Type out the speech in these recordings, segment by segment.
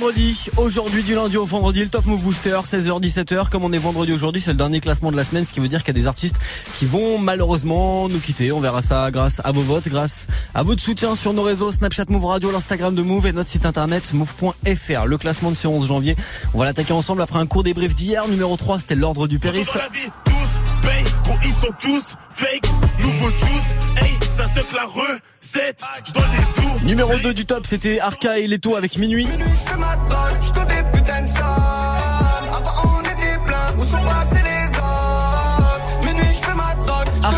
vendredi. Aujourd'hui, du lundi au vendredi, le Top Move Booster, 16h, 17h. Comme on est vendredi aujourd'hui, c'est le dernier classement de la semaine, ce qui veut dire qu'il y a des artistes qui vont malheureusement nous quitter. On verra ça grâce à vos votes, grâce à votre soutien sur nos réseaux Snapchat Move Radio, l'Instagram de Move et notre site internet move.fr. Le classement de ce 11 janvier. On va l'attaquer ensemble après un court débrief d'hier. Numéro 3, c'était l'ordre du tous ils sont tous fake. Hey, ça c'est la recette. Je dois les tours. Numéro 2 du top, c'était Arca et Leto avec Minuit. Minuit, je fais ma drogue, je te des putains de. Avant on était plein, où sont passés les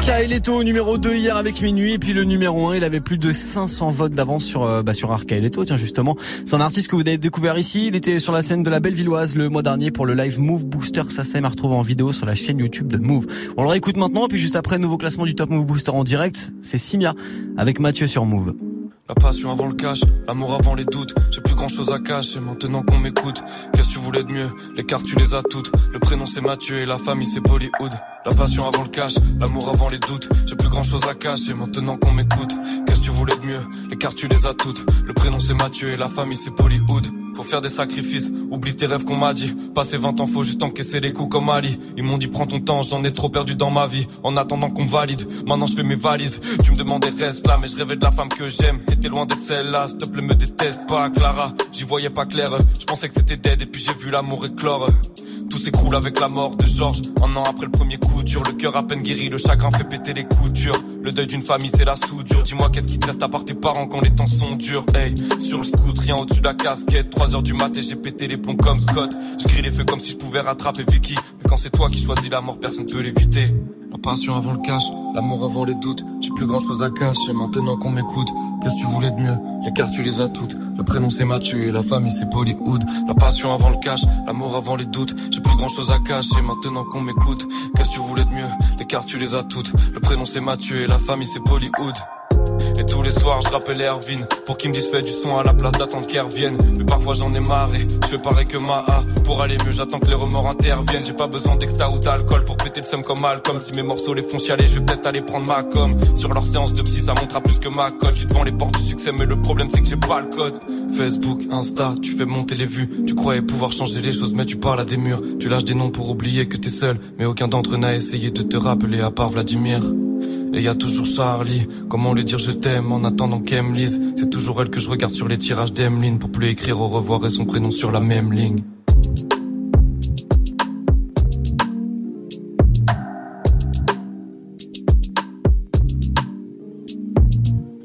drogue. je te Arca et Leto numéro 2 hier avec Minuit. Et puis le numéro 1 il avait plus de 500 votes d'avance sur euh, bah, sur Arca tiens justement c'est un artiste que vous avez découvert ici. Il était sur la scène de la Bellevilloise le mois dernier pour le live Move Booster. Ça à retrouver en vidéo sur la chaîne YouTube de Move. On le réécoute maintenant. Puis juste après nouveau classement du Top Move Booster en direct. C'est Simia avec Mathieu sur Move La passion avant le cash, l'amour avant les doutes. J'ai plus grand chose à cacher maintenant qu'on m'écoute. Qu'est-ce que tu voulais de mieux? Les cartes tu les as toutes. Le prénom c'est Mathieu et la famille c'est Bollywood. La passion avant le cash, l'amour avant les doutes. J'ai plus grand chose à cacher maintenant qu'on m'écoute. Qu'est-ce que tu voulais de mieux? Les cartes tu les as toutes. Le prénom c'est Mathieu et la famille c'est Bollywood. Faut faire des sacrifices, oublie tes rêves qu'on m'a dit. Passer 20 ans, faut juste encaisser les coups comme Ali. Ils m'ont dit prends ton temps, j'en ai trop perdu dans ma vie. En attendant qu'on valide, maintenant je fais mes valises. Tu me demandais reste là, mais je rêvais de la femme que j'aime. T'es loin d'être celle-là, s'il plaît me déteste pas, Clara. J'y voyais pas clair, je pensais que c'était dead et puis j'ai vu l'amour éclore. Tout s'écroule avec la mort de Georges. Un an après le premier coup dur, le cœur à peine guéri, le chagrin fait péter les coutures. Le deuil d'une famille, c'est la soudure. Dis-moi, qu'est-ce qui te reste à part tes parents quand les temps sont durs? Hey, sur le scoot, rien au-dessus de la casquette. 3 heures du mat j'ai pété les plombs comme Scott. Je crie les feux comme si je pouvais rattraper Vicky. Mais quand c'est toi qui choisis la mort, personne peut l'éviter. La passion avant le cash, l'amour avant les doutes. J'ai plus grand chose à cacher maintenant qu'on m'écoute. Qu'est-ce que tu voulais de mieux? Les cartes tu les as toutes. Le prénom c'est Mathieu et la famille c'est Bollywood. La passion avant le cash, l'amour avant les doutes. J'ai plus grand chose à cacher maintenant qu'on m'écoute. Qu'est-ce que tu voulais de mieux? Les cartes tu les as toutes. Le prénom c'est Mathieu et la famille c'est Bollywood. Et tous les soirs je rappelle Erwin Pour qu'il me dise fais du son à la place d'attendre qu'elle revienne. Mais parfois j'en ai marré Je fais pareil que ma A. Pour aller mieux j'attends que les remords interviennent. J'ai pas besoin d'extra ou d'alcool Pour péter le seum comme Malcolm Si mes morceaux les font chialer. Je vais peut-être aller prendre ma com. Sur leur séance de psy ça montre à plus que ma cote. Je suis devant les portes du succès Mais le problème c'est que j'ai pas le code. Facebook, Insta, tu fais monter les vues. Tu croyais pouvoir changer les choses Mais tu parles à des murs. Tu lâches des noms pour oublier que t'es seul Mais aucun d'entre eux n'a essayé de te rappeler à part Vladimir et y a toujours Charlie, comment lui dire je t'aime en attendant qu'elle C'est toujours elle que je regarde sur les tirages d'Emeline Pour plus écrire au revoir et son prénom sur la même ligne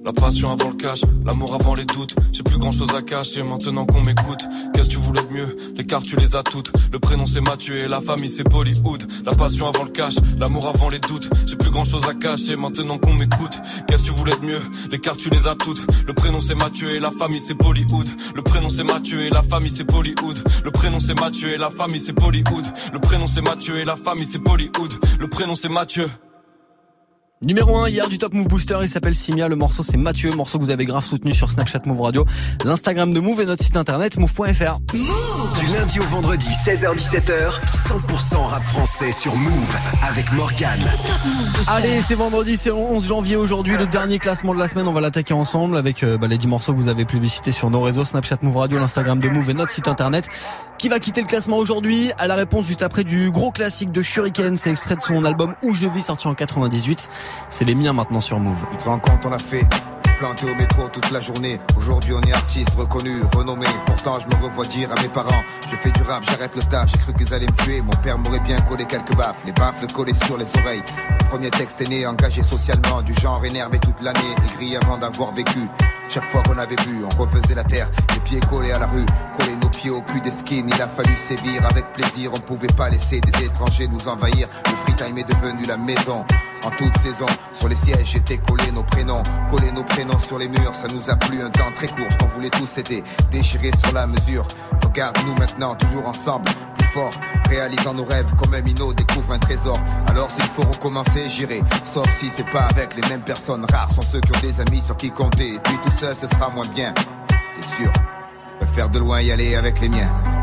La passion avant le cash, l'amour avant les doutes. J'ai plus grand chose à cacher maintenant qu'on m'écoute. Qu'est-ce que tu voulais de mieux? Les cartes tu les as toutes. Le prénom c'est Mathieu et la famille c'est Bollywood. La passion avant le cash, l'amour avant les doutes. J'ai plus grand chose à cacher maintenant qu'on m'écoute. Qu'est-ce que tu voulais de mieux? Les cartes tu les as toutes. Le prénom c'est Mathieu et la famille c'est Bollywood. Le prénom c'est Mathieu et la famille c'est Bollywood. Le prénom c'est Mathieu et la famille c'est Bollywood. Le prénom c'est Mathieu et la famille c'est Bollywood. Le prénom c'est Mathieu. Numéro 1 hier du Top Move Booster, il s'appelle Simia, le morceau c'est Mathieu, morceau que vous avez grave soutenu sur Snapchat Move Radio, l'Instagram de Move et notre site internet move.fr. Du lundi au vendredi, 16h17h, 100% rap français sur Move avec Morgane. Allez, c'est vendredi, c'est le 11 janvier aujourd'hui, le dernier classement de la semaine, on va l'attaquer ensemble avec euh, bah, les 10 morceaux que vous avez publicités sur nos réseaux, Snapchat Move Radio, l'Instagram de Move et notre site internet. Qui va quitter le classement aujourd'hui À la réponse juste après du gros classique de Shuriken, c'est extrait de son album Où je vis sorti en 98. C'est les miens maintenant sur Move. Tu te rends compte, on a fait planté au métro toute la journée. Aujourd'hui, on est artiste, reconnu, renommé. Pourtant, je me revois dire à mes parents, je fais du rap, j'arrête le taf. J'ai cru qu'ils allaient me tuer. Mon père m'aurait bien collé quelques baffes. Les baffes le collaient sur les oreilles. Le premier texte est né, engagé socialement, du genre énervé toute l'année, écrit avant d'avoir vécu. Chaque fois qu'on avait bu, on refaisait la terre, les pieds collés à la rue, coller nos pieds au cul des skins. Il a fallu sévir avec plaisir. On pouvait pas laisser des étrangers nous envahir. Le free time est devenu la maison. En toute saison, sur les sièges étaient collés nos prénoms, collés nos prénoms sur les murs. Ça nous a plu un temps très court. Ce qu'on voulait tous c'était déchirer sur la mesure. Regarde-nous maintenant, toujours ensemble, réalisant nos rêves comme un minot découvre un trésor. Alors s'il faut recommencer, j'irai. Sauf si c'est pas avec les mêmes personnes. Rares sont ceux qui ont des amis sur qui compter. Et puis tout seul, ce sera moins bien. C'est sûr. Je préfère de loin y aller avec les miens.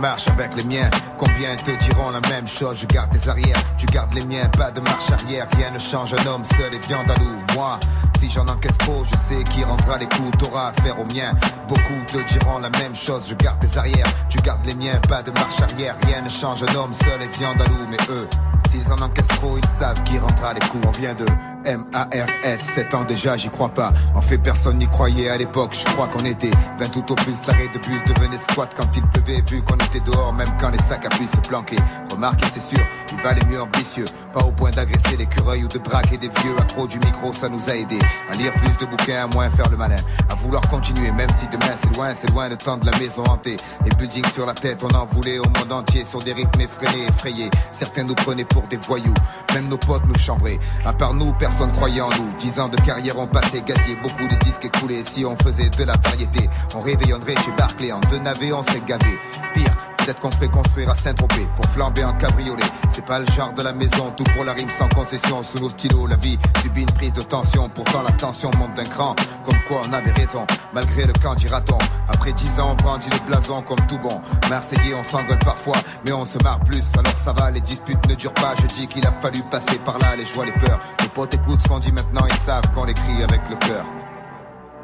Marche avec les miens, combien te diront la même chose? Je garde tes arrières, tu gardes les miens, pas de marche arrière, rien ne change, un homme. Seul et viande à loup. Moi, si j'en encaisse trop, je sais qui rendra les coups, t'auras affaire aux miens. Beaucoup te diront la même chose, je garde tes arrières, tu gardes les miens, pas de marche arrière, rien ne change, un homme. Seul et viande à loup, mais eux, S'ils en encaissent trop, ils savent qui rentrera les coups. On vient de M-A-R-S, 7 ans déjà, j'y crois pas. En fait, personne n'y croyait à l'époque, je crois qu'on était 20 tout au plus. L'arrêt de bus devenait squat quand il pleuvait, vu qu'on était dehors, même quand les sacs à puce se planquaient. Remarquez, c'est sûr, il valait mieux ambitieux. Pas au point d'agresser l'écureuil ou de braquer des vieux. Accro du micro, ça nous a aidé à lire plus de bouquins, à moins faire le malin. À vouloir continuer, même si demain c'est loin, c'est loin le temps de la maison hantée. Les buildings sur la tête, on en voulait au monde entier, sur des rythmes effrénés, effrayés. Certains nous prenaient pour des voyous. Même nos potes nous chambraient. À part nous, personne croyait en nous. Dix ans de carrière ont passé, gazier, beaucoup de disques écoulés. Si on faisait de la variété, on réveillonnerait chez Barclay. En deux navets, on serait gavé. Pire, peut-être qu'on ferait construire à Saint-Tropez pour flamber en cabriolet. C'est pas le genre de la maison, tout pour la rime sans concession. Sous nos stylos, la vie subit une prise de tension. Pourtant, la tension monte d'un cran. Comme quoi, on avait raison, malgré le camp dira-t-on. Après dix ans, on brandit le blason comme tout bon. Marseillais, on s'engueule parfois, mais on se marre plus. Alors ça va, les disputes ne durent pas. Je dis qu'il a fallu passer par là, les joies, les peurs. Les potes écoutent ce qu'on dit maintenant, ils savent qu'on l'écrit avec le cœur.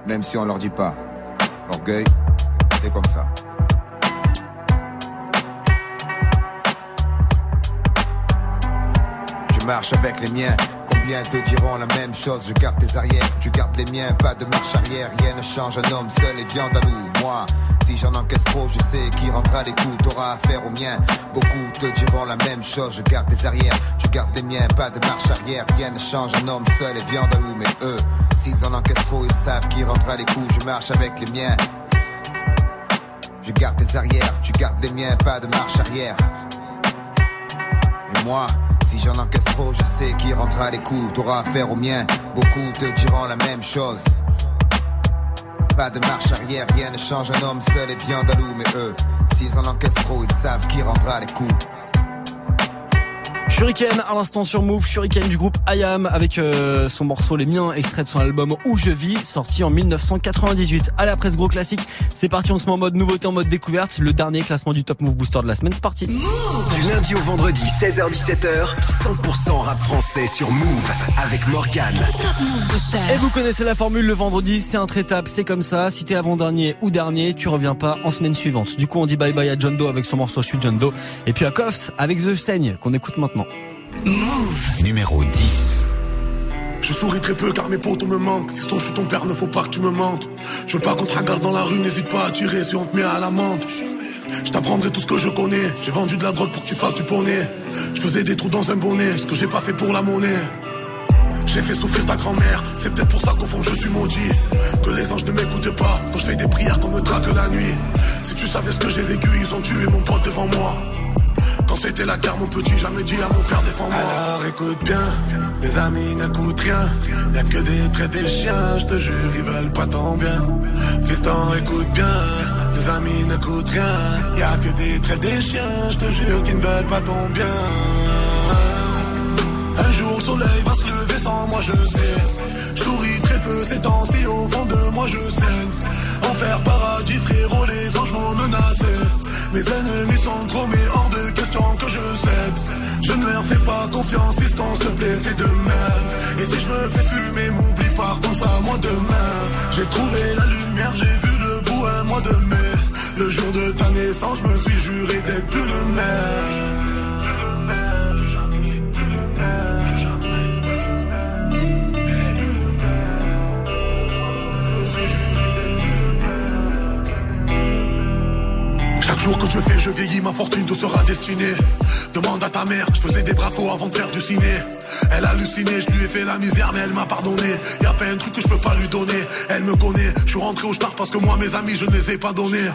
Même si on leur dit pas. Orgueil, c'est comme ça. Je marche avec les miens. Combien te diront la même chose? Je garde tes arrières, tu gardes les miens. Pas de marche arrière, rien ne change. Un homme seul et viande à loup. Moi, si j'en encaisse trop, je sais qui rendra les coups. T'auras affaire aux miens. Beaucoup te diront la même chose. Je garde tes arrières, tu gardes les miens. Pas de marche arrière, rien ne change. Un homme seul et viande à loup. Mais eux, s'ils en encaissent trop, ils savent qui rendra les coups. Je marche avec les miens. Je garde tes arrières, tu gardes les miens. Pas de marche arrière. Mais moi, si j'en encaisse trop, je sais qui rentrera les coups. T'auras affaire aux miens. Beaucoup te diront la même chose. Pas de marche arrière, rien ne change. Un homme seul à loup. Mais eux, s'ils en encaissent trop, ils savent qui rendra les coups. Shuriken à l'instant sur Move, Shuriken du groupe IAM avec euh, son morceau Les Miens, extrait de son album Où je vis, sorti en 1998. Allez après ce gros classique, c'est parti, on se met en mode nouveauté, en mode découverte, le dernier classement du Top Move Booster de la semaine, c'est parti. Du lundi au vendredi, 16h17h, 100% rap français sur Move avec Morgane. Et vous connaissez la formule, le vendredi c'est intraitable, c'est comme ça, si t'es avant-dernier ou dernier, tu reviens pas en semaine suivante. Du coup on dit bye bye à John Doe avec son morceau Je suis John Doe, et puis à Koffs avec The Saigne qu'on écoute maintenant. Numéro 10. Je souris très peu car mes potos me manquent. Fiston, je suis ton père, ne faut pas que tu me mentes. Je veux pas qu'on te regarde dans la rue, n'hésite pas à tirer si on te met à l'amende. Je t'apprendrai tout ce que je connais. J'ai vendu de la drogue pour que tu fasses du poney. Je faisais des trous dans un bonnet, ce que j'ai pas fait pour la monnaie. J'ai fait souffrir ta grand-mère, c'est peut-être pour ça qu'au fond je suis maudit. Que les anges ne m'écoutent pas quand je fais des prières qu'on me traque la nuit. Si tu savais ce que j'ai vécu, ils ont tué mon pote devant moi. C'était la guerre, mon petit, jamais dit à mon frère défends-moi. Alors écoute bien, les amis n'écoutent rien. Y'a que des traits des chiens, je te jure, ils veulent pas ton bien. Fiston, écoute bien, les amis n'écoutent rien. Y'a que des traits des chiens, je te jure, qu'ils ne veulent pas ton bien. Un jour le soleil va se lever sans moi je sais Je souris très peu ces temps-ci au fond de moi je saigne Enfer paradis frérot les anges m'ont menacé Mes ennemis sont trop mais hors de question que je cède. Je ne leur fais pas confiance s'il te plaît fais de même. Et si je me fais fumer m'oublie pas pense à moi demain. J'ai trouvé la lumière j'ai vu le bout un mois de mai. Le jour de ta naissance je me suis juré d'être plus le même Chaque jour que je fais, je vieillis, ma fortune te sera destinée. Demande à ta mère, je faisais des bracos avant de faire du ciné. Elle a halluciné, je lui ai fait la misère, mais elle m'a pardonné. Y a pas un truc que je peux pas lui donner. Elle me connaît, je suis rentré au star parce que moi, mes amis, je ne les ai pas donnés.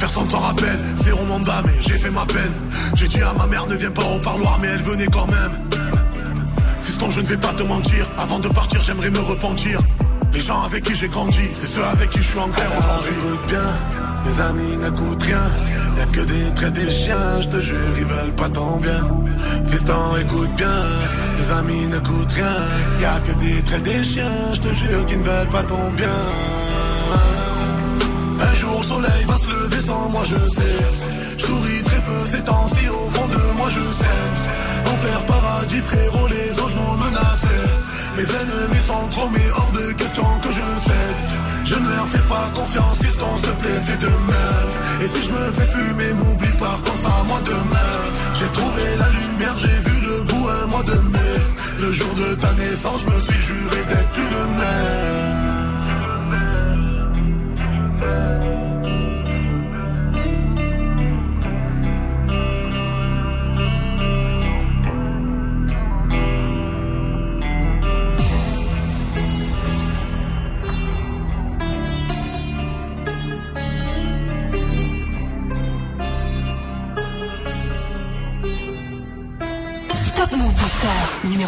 Personne s'en rappelle, zéro mandat, mais j'ai fait ma peine. J'ai dit à ma mère, ne viens pas au parloir, mais elle venait quand même. Fiston, je ne vais pas te mentir. Avant de partir, j'aimerais me repentir. Les gens avec qui j'ai grandi, c'est ceux avec qui je suis en guerre aujourd'hui. Les amis n'écoutent rien. Y'a que des traits des chiens, je te jure, ils veulent pas ton bien. Fiston, écoute bien, les amis n'écoutent rien. Y'a que des traits des chiens, je te jure, qu'ils ne veulent pas ton bien. Un jour le soleil va se lever sans moi, je sais. Je souris très peu ces temps-ci, au fond de moi, je sais. Enfer, paradis, frérot, les anges m'ont menacé. Mes ennemis sont trop, mais hors de question que je cède. Je ne leur fais pas confiance, fiston, s'il te plaît, fais de même. Et si je me fais fumer, m'oublie pas, pense à moi demain. J'ai trouvé la lumière, j'ai vu le bout un mois de mai. Le jour de ta naissance, je me suis juré d'être plus le même.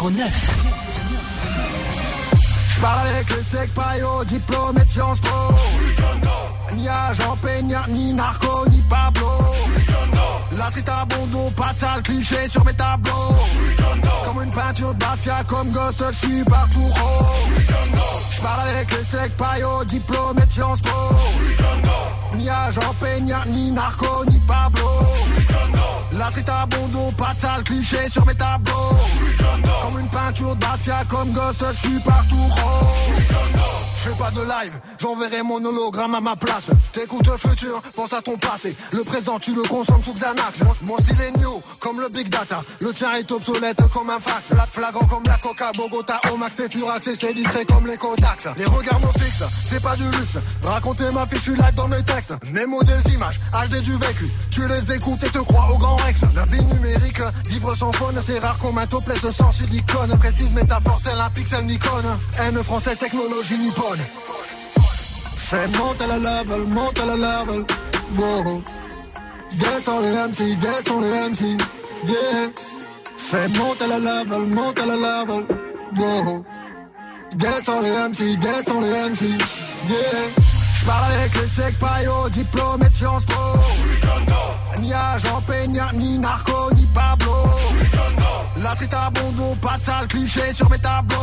09. Je parle avec le sec paillot, diplômé de Sciences Po. Ni agent peignard, ni narco, ni Pablo. La street à bon pas de sale cliché sur mes tableaux. Comme une peinture de Basquiat, comme Ghost, je suis partout rose. Je parle avec le sec paillot, diplômé de Sciences Po. Ni agent peignard, ni narco, ni Pablo. J'suis la street à bon pas de sale cliché sur mes tableaux. Comme une peinture de comme Ghost, j'suis partout rose. J'fais pas de live, j'enverrai mon hologramme à ma place. T'écoutes le futur, pense à ton passé. Le présent, tu le consommes sous Xanax. Mon style est new, comme le big data. Le tien est obsolète comme un fax. La flagrant comme la coca, Bogota, au max, t'es furax et c'est distrait comme les Kodax. Les regards me fixent, c'est pas du luxe. Raconter ma fiche, je suis live dans mes textes. Mes mots des images, HD du vécu. Tu les écoutes et te crois au grand Rex. La vie numérique, vivre sans phone, c'est rare qu'on m'intoplesse sans silicone. Précise métaphore, tel un pixel Nikon. Haine française, technologie nippone. Fais monte à la level, monte à la level. Wow. Descends les MC, descends les MC. Yeah. Monte à la level, monte à la level. Wow. Descends les MC, descends les MC. Yeah. J'parle avec les secs paillots, diplôme et de Sciences Po. Ni agent Peña, ni narco, ni Pablo. La street à bon pas de sale cliché sur mes tableaux.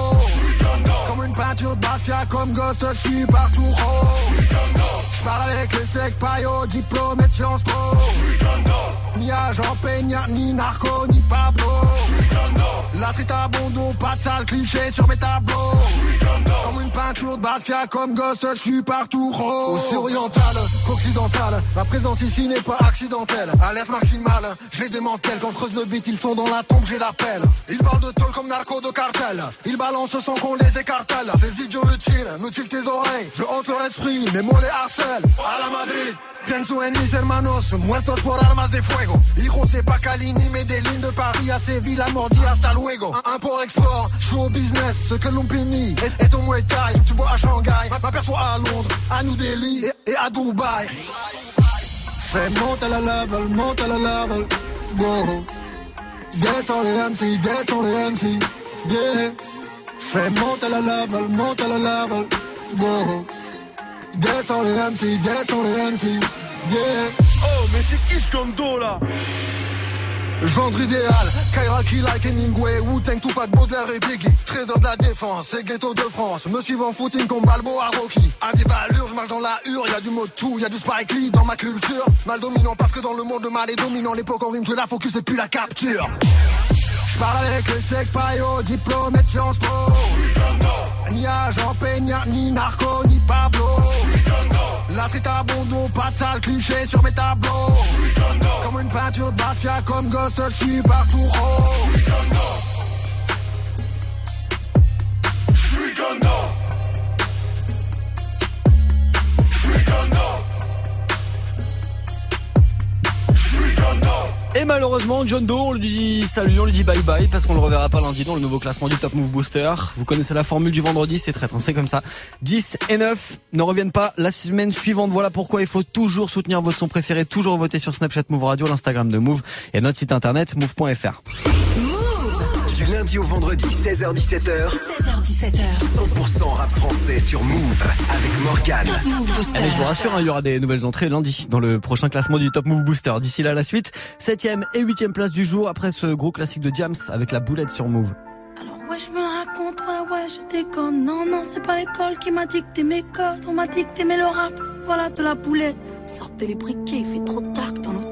Comme une peinture de Basquiat, comme Ghost, j'suis partout rose. J'parle avec les secs paillots, diplôme et Sciences Po. Ni agent Peña, ni narco, ni Pablo. La street à bon pas de sale cliché sur mes tableaux. Comme une peinture de Basquiat, comme Ghost, j'suis partout rose. Aussi oriental qu'occidental, ma présence ici n'est pas accidentelle. Alerte maximale, je démantèle. Quand creuse le beat, ils sont dans la tombe, j'ai l'appel. Ils parlent de tôle comme narco de cartel. Ils balancent sans qu'on les écartèle. Ces idiots utiles, mutilent tes oreilles. Je hante leur esprit, mes mots les harcèlent. À la Madrid. Pienso en mis hermanos, muertos por armas de fuego. Hijo, pas Calini, lignes de Paris à Séville, à Mordi, hasta luego. Un- Import-export, show business, ce que l'on bénit est, est au Muay. Tu vois à Shanghai, m'aperçois à Londres, à New Delhi et, à Dubaï. Fais monte à la level, monte à la level. Wow. Descends les MC, descends les MC. Yeah. Fais monte à la level, monte à la level. Wow. Descends les MC, descends les MC. Yeah. Oh, mais c'est qui ce Doe là? Gendre idéal, Kairaki like Hemingway, Wu-Tang, Tupac, Baudelaire et Biggie. Trader de la défense, c'est ghetto de France. Me suivant footing comme Balboa Rocky. À des allures, je marche dans la hure, y a du mot tout, y a du Spike dans ma culture. Mal dominant parce que dans le monde le mal est dominant. L'époque en rime, je la focus et puis la capture. J'parle avec les secs paillots, diplôme et de Sciences Po Ni agent Peña, ni narco, ni Pablo. La street à pas de sale cliché sur mes tableaux. Comme une peinture de Basquiat, comme Ghost, j'suis partout rose. J'suis Et malheureusement, John Doe, on lui dit salut, on lui dit bye bye parce qu'on le reverra pas lundi dans le nouveau classement du Top Move Booster. Vous connaissez la formule du vendredi, c'est hein, c'est comme ça. 10 et 9 ne reviennent pas la semaine suivante. Voilà pourquoi il faut toujours soutenir votre son préféré, toujours voter sur Snapchat Move Radio, l'Instagram de Move et notre site internet move.fr lundi au vendredi, 16h17h. 16h17h. 100% rap français sur Move avec Morgan. Allez, eh ben, je vous rassure, hein, il y aura des nouvelles entrées lundi dans le prochain classement du Top Move Booster. D'ici là, la suite, 7ème et 8ème place du jour après ce gros classique de Jams avec la boulette sur Move. Alors ouais, je me la raconte, ouais, ouais, je déconne. Non, non, c'est pas l'école qui m'a dicté mes codes. On m'a dicté mes le rap. Voilà de la boulette. Sortez les briquets, il fait trop tard dans nos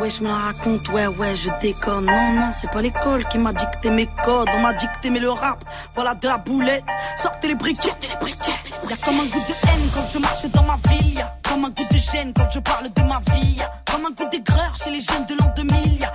ouais, je me la raconte, ouais, ouais, je déconne. Non, non, c'est pas l'école qui m'a dicté mes codes. On m'a dicté, mais le rap, voilà de la boulette. Sortez les briquets, sortez les briquets. Y'a comme un goût de haine quand je marche dans ma ville. Y'a comme un goût de gêne quand je parle de ma vie. Y'a comme un goût d'aigreur chez les jeunes de l'an 2000.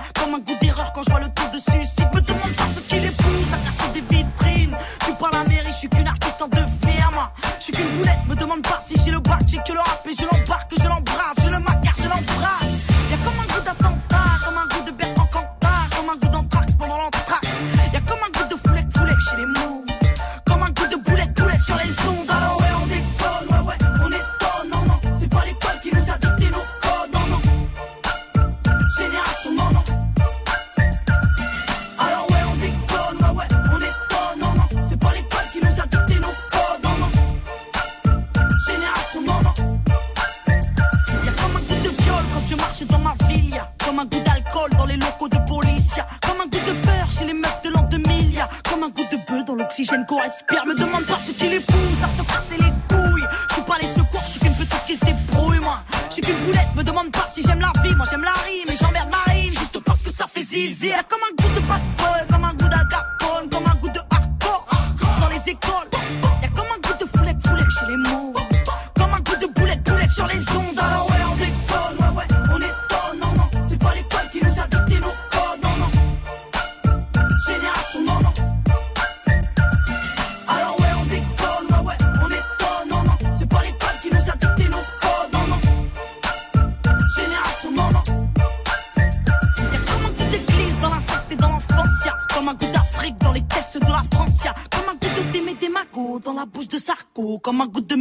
Come on, good.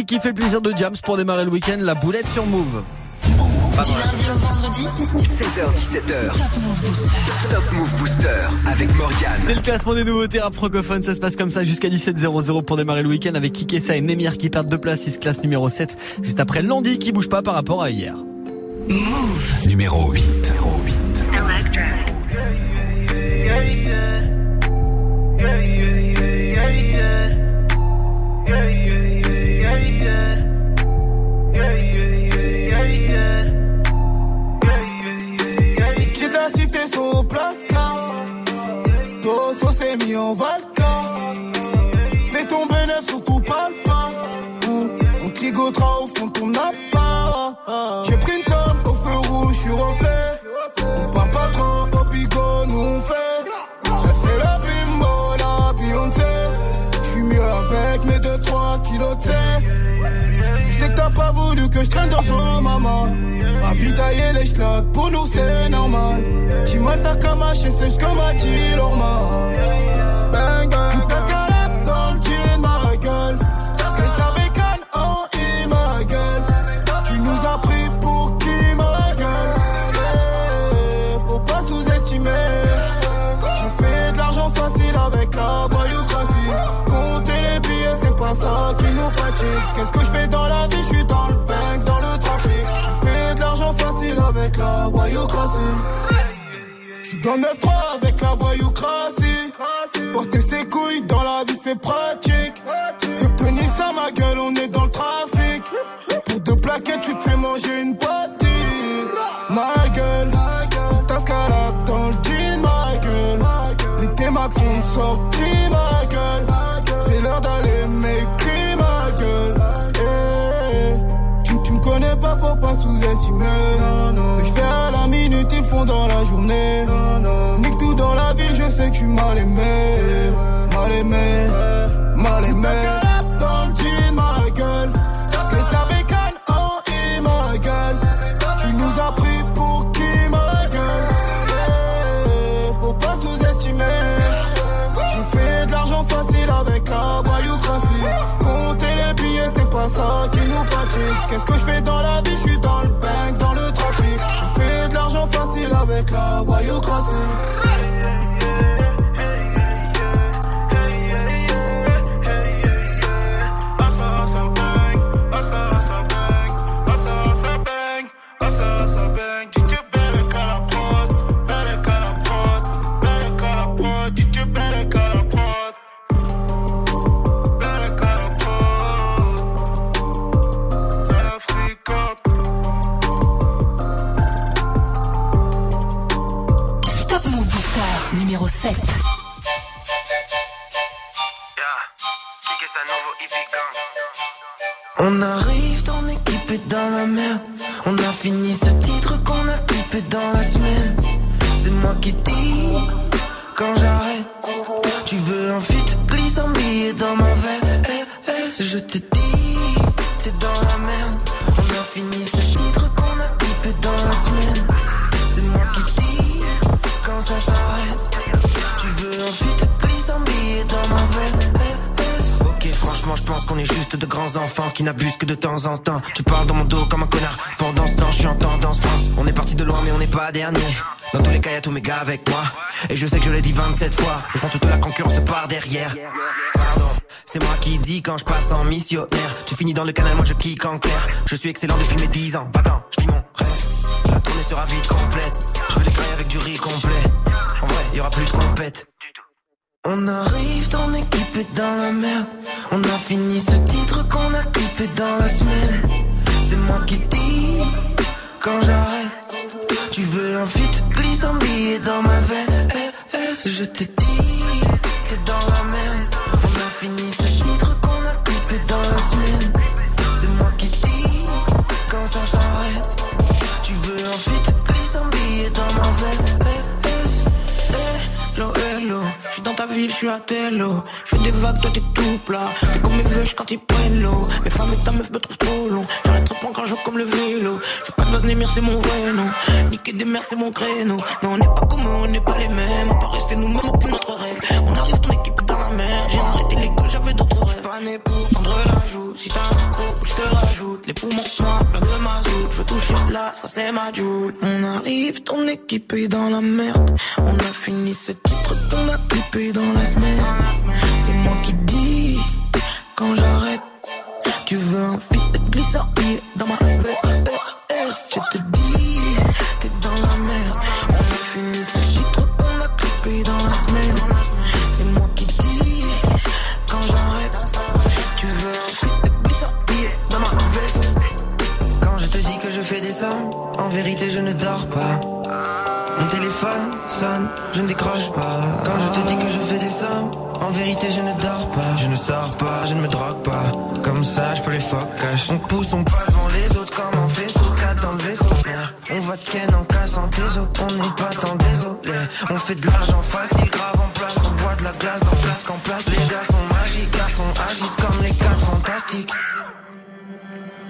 qui fait plaisir de Jams pour démarrer le week-end, la boulette sur Move. Du lundi au vendredi 16h17h Top Move Booster avec Morgan. C'est le classement des nouveautés rap francophones, ça se passe comme ça jusqu'à 17h00 pour démarrer le week-end avec Kikessa et Nemir qui perdent deux places, ils se classent numéro 7 juste après Landy qui bouge pas par rapport à hier. Move numéro 8 les schlags, pour nous c'est normal. J'ai mal ça comme c'est ce que m'a dit normal. Bang bang. Tout escalade dans le jean, ma gueule. T'as fait ta bécane en I, ma gueule. Tu nous as pris pour qui, ma gueule? Eh, faut pas sous-estimer. Je fais de l'argent facile avec la voyou facile. Compter les billets, c'est pas ça qui nous fatigue. Qu'est-ce que je fais dans voyoucratie. J'suis dans 9-3 avec la voyoucratie. Porter ses couilles dans la vie, c'est pratique. Le pénis à ma gueule, on est dans le trafic. Pour deux plaquettes, tu te fais manger une pastille. Ma gueule, ta scalade dans le jean, ma gueule. Les témacs sont sortis. Mal aimé. Mal aimé, mal aimé. Dans le jean, ma gueule. Que ta bécane en I, ma gueule. Tu nous as pris pour qui, ma gueule? Faut pas sous-estimer. Je fais de l'argent facile avec la voyoucratie. Compter les billets, c'est pas ça qui nous fatigue. Qu'est-ce que les mes gars avec moi. Et je sais que je l'ai dit 27 fois. Je prends toute la concurrence par derrière. Pardon, c'est moi qui dis quand je passe en missionnaire. Tu finis dans le canal, moi je kick en clair. Je suis excellent depuis mes 10 ans. Va-t'en, je vis mon rêve. La tournée sera vite complète. Je des grailles avec du riz complet. En vrai, y aura plus de compète. On arrive, ton équipe est dans la merde. On a fini ce titre qu'on a clippé dans la semaine. C'est moi qui dis quand j'arrête. Tu veux un feat, glisse un billet dans ma veine. Eh, eh, je te dis, t'es dans la merde. Je suis dans ta ville, je suis à Tello. Je fais des vagues, toi t'es tout plat. T'es comme mes vœux, quand ils prennent l'eau. Mes femmes et ta meuf me trouvent trop long. J'arrête de prendre un jour comme le vélo. Suis pas de base Némir, c'est mon vrai nom. Niquer des mers, c'est mon créneau. Non, on n'est pas comme eux, on n'est pas les mêmes. On peut rester nous-mêmes, aucune autre règle. On arrive, ton équipe est dans la mer. J'ai arrêté l'école, j'avais d'autres rêves. J'suis pas pour prendre la joue. Si t'as un pot, je te rajoute. Les poumons noirs, plein de mazout. Je veux toucher là, ça c'est ma joule. On arrive, ton équipe est dans la merde. On a fini ce titre qu'on a dans la semaine. C'est moi qui dis quand j'arrête. Tu veux un feat de glissant dans ma VRS. Je te dis, t'es dans la merde. On a fini ce titre qu'on a clippé dans la semaine. C'est moi qui dis quand j'arrête. Tu veux un feat de glissant dans ma veste. Quand je te dis que je fais des sommes, en vérité je ne dors pas. Je ne décroche pas. Quand je te dis que je fais des sommes, en vérité je ne dors pas. Je ne sors pas, je ne me drogue pas. Comme ça, je peux les fuck cash. On pousse, on passe devant les autres comme un vaisseau. 4 dans le vaisseau. On va ken en cassant tes os. On n'est pas tant désolé. On fait de l'argent facile, grave en place. On boit de la glace dans place qu'en place. Les gars sont magiques, garçons agissent comme les quatre fantastiques.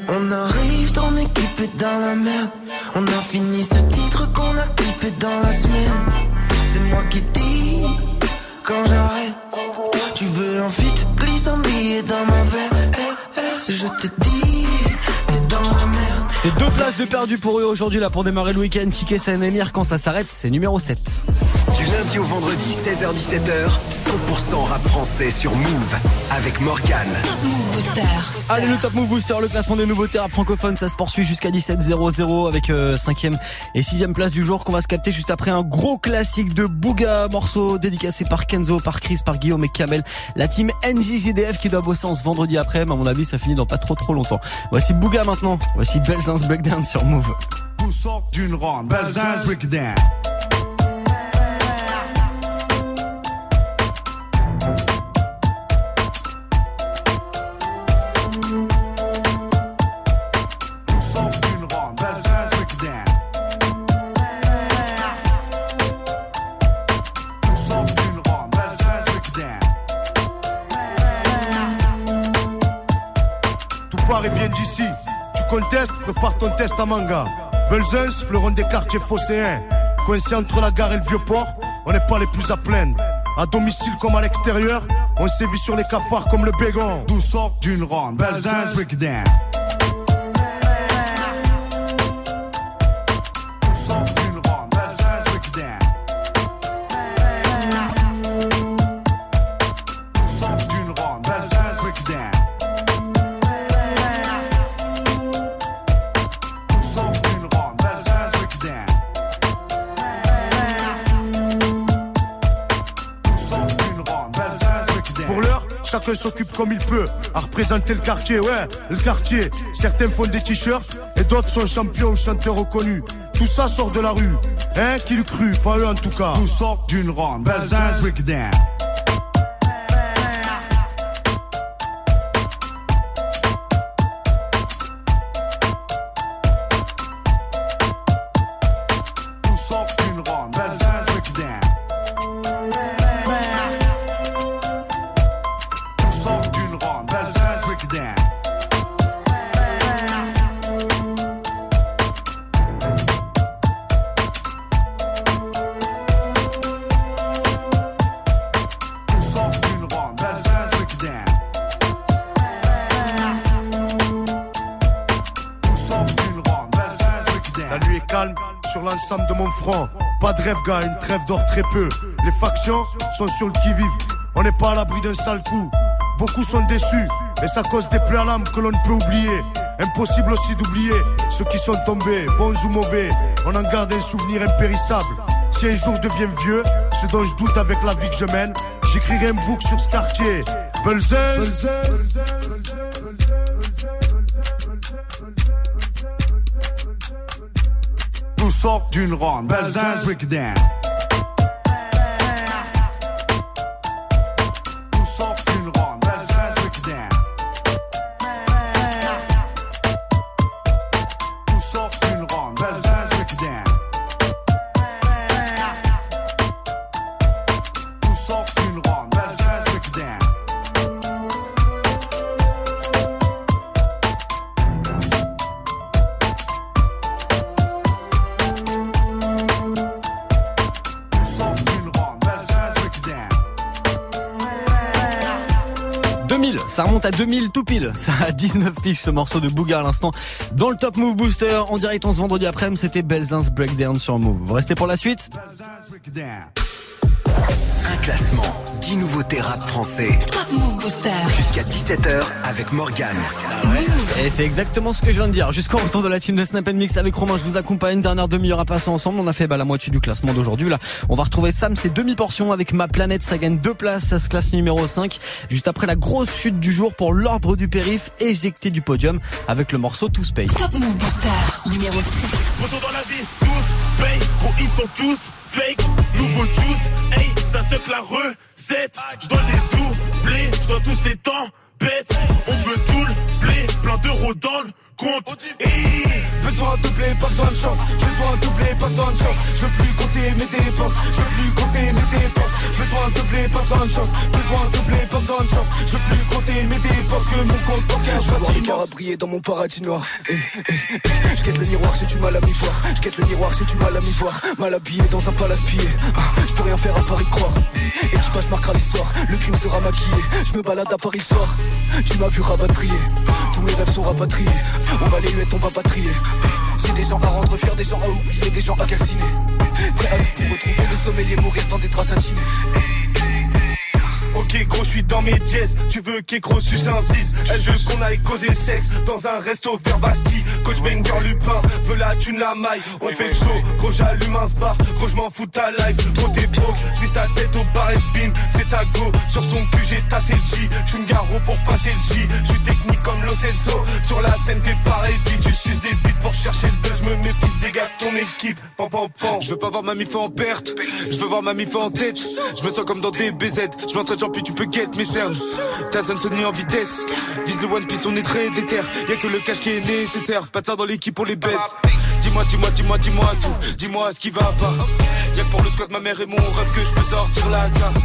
On arrive, ton équipe est dans la merde. On a fini ce titre qu'on a clippé dans la semaine. C'est moi qui dis quand j'arrête. Tu veux un feat, glisse un billet dans ma veine. Eh, eh, je te dis, t'es dans la merde. C'est deux places de perdu pour eux aujourd'hui là pour démarrer le week-end. Kiké Saint-Émir quand ça s'arrête, c'est numéro 7. Du lundi au vendredi, 16h-17h, 100% rap français sur Move avec Morgan. Top Move Booster. Allez le Top Move Booster, le classement des nouveautés rap francophones, ça se poursuit jusqu'à 17-0-0 avec 5ème et 6ème place du jour qu'on va se capter juste après un gros classique de Bouga, morceau dédicacé par Kenzo, par Chris, par Guillaume et Kamel. La team NJGDF qui doit bosser en ce vendredi après, mais à mon avis ça finit dans pas trop trop longtemps. Voici Bouga maintenant, voici Belzins Breakdown sur Move. Tout sort d'une ronde. Belzins Breakdown. Tu contestes, prépare ton test à manga. Belzens, fleuron des quartiers phocéens. Coincé entre la gare et le vieux port, on n'est pas les plus à plaindre. À domicile comme à l'extérieur, on sévit sur les cafards comme le bégon. Tout sort d'une ronde. Belzins breakdown. S'occupe comme il peut à représenter le quartier, ouais, le quartier. Certains font des t-shirts et d'autres sont champions ou chanteurs reconnus. Tout ça sort de la rue, hein, qui le cru, pas eux en tout cas. Tout sort d'une ronde. Belzins breakdown. Une trêve dort très peu. Les factions sont sur le qui-vive. On n'est pas à l'abri d'un sale coup. Beaucoup sont déçus, et ça cause des plaies à l'âme que l'on ne peut oublier. Impossible aussi d'oublier ceux qui sont tombés, bons ou mauvais. On en garde un souvenir impérissable. Si un jour je deviens vieux, ce dont je doute avec la vie que je mène, j'écrirai un book sur ce quartier. Sort d'une ronde. Belzins breakdown. Pile. Ça a 19 piges ce morceau de Booga à l'instant. Dans le Top Move Booster, en direct on ce vendredi après-midi, c'était Belzins Breakdown sur Move. Vous restez pour la suite? Belzins breakdown. Un classement, 10 nouveautés rap français. Top Move Booster. Jusqu'à 17h avec Morgane. Et c'est exactement ce que je viens de dire. Jusqu'au retour de la team de Snap Mix avec Romain, je vous accompagne. Dernière demi-heure à passer ensemble. On a fait bah, la moitié du classement d'aujourd'hui. Là, on va retrouver Sam, ses demi-portions avec Ma Planète. Ça gagne deux places. Ça se classe numéro 5. Juste après la grosse chute du jour pour l'ordre du périph, éjecté du podium avec le morceau Tous Pay. Top Move Booster. Numéro 6. Retour dans la vie, tous paye, gros ils sont tous fake. Nouveau juice, hey, ça se la recette. Je dois les doubler, je dois tous les temps On veut tout le blé, plein d'euros dans le compte. Besoin de doubler, pas besoin de chance. Besoin de doubler, pas besoin de chance. Je veux plus compter mes dépenses. Je veux plus compter mes dépenses. Besoin de doubler, pas besoin de chance. Besoin de doubler, pas besoin de chance. Je veux plus compter mes dépenses. Que mon compte bancaire Je vois les caras briller dans mon paradis noir. Eh, eh, eh. Je guette le miroir, j'ai du mal à m'y voir. Je guette le miroir, j'ai du mal à m'y voir. Mal habillé dans un palace pillé. Ah, Je peux rien faire à part y croire. Équipage marquera l'histoire. Le crime sera maquillé. Je me balade à Paris le soir. Tu m'as vu rapatrier. Tous mes rêves sont rapatriés. On va les huettes, on va pas trier. J'ai des gens à rendre fiers, des gens à oublier, des gens à calciner. Prêt à tout pour retrouver le sommeil et mourir dans des draps satinés. Je suis dans mes jazz Tu veux qu'écro suce un 6 Elle veut qu'on aille causer sexe Dans un resto vers Bastille. Coach Banger Lupin Veut la thune la maille. On fait le show Gros j'allume un bar Gros je m'en fous de ta life. Gros t'es broke. J'vise ta tête au bar et bim C'est ta go. Sur son cul j'ai tassé le J. J'suis une garo pour passer le J. J'suis technique comme Lo Celso. Sur la scène t'es pareil Tu suces des bites pour chercher le buzz. Me méfie des gars de ton équipe. Pam pam pam Je veux pas voir ma mif en perte, je veux voir ma mif en tête. Je me sens comme dans des BZ, je m'entraîne, tu peux get. mes cernes. Tyson Sony en vitesse. Vise le One Piece, on est très déter. Y'a que le cash qui est nécessaire. Pas de ça dans l'équipe, on les baisse. Dis-moi, dis-moi, dis-moi, dis-moi tout. Dis-moi ce qui va pas. Y'a que pour le squat, ma mère et mon rêve que je peux sortir la carte.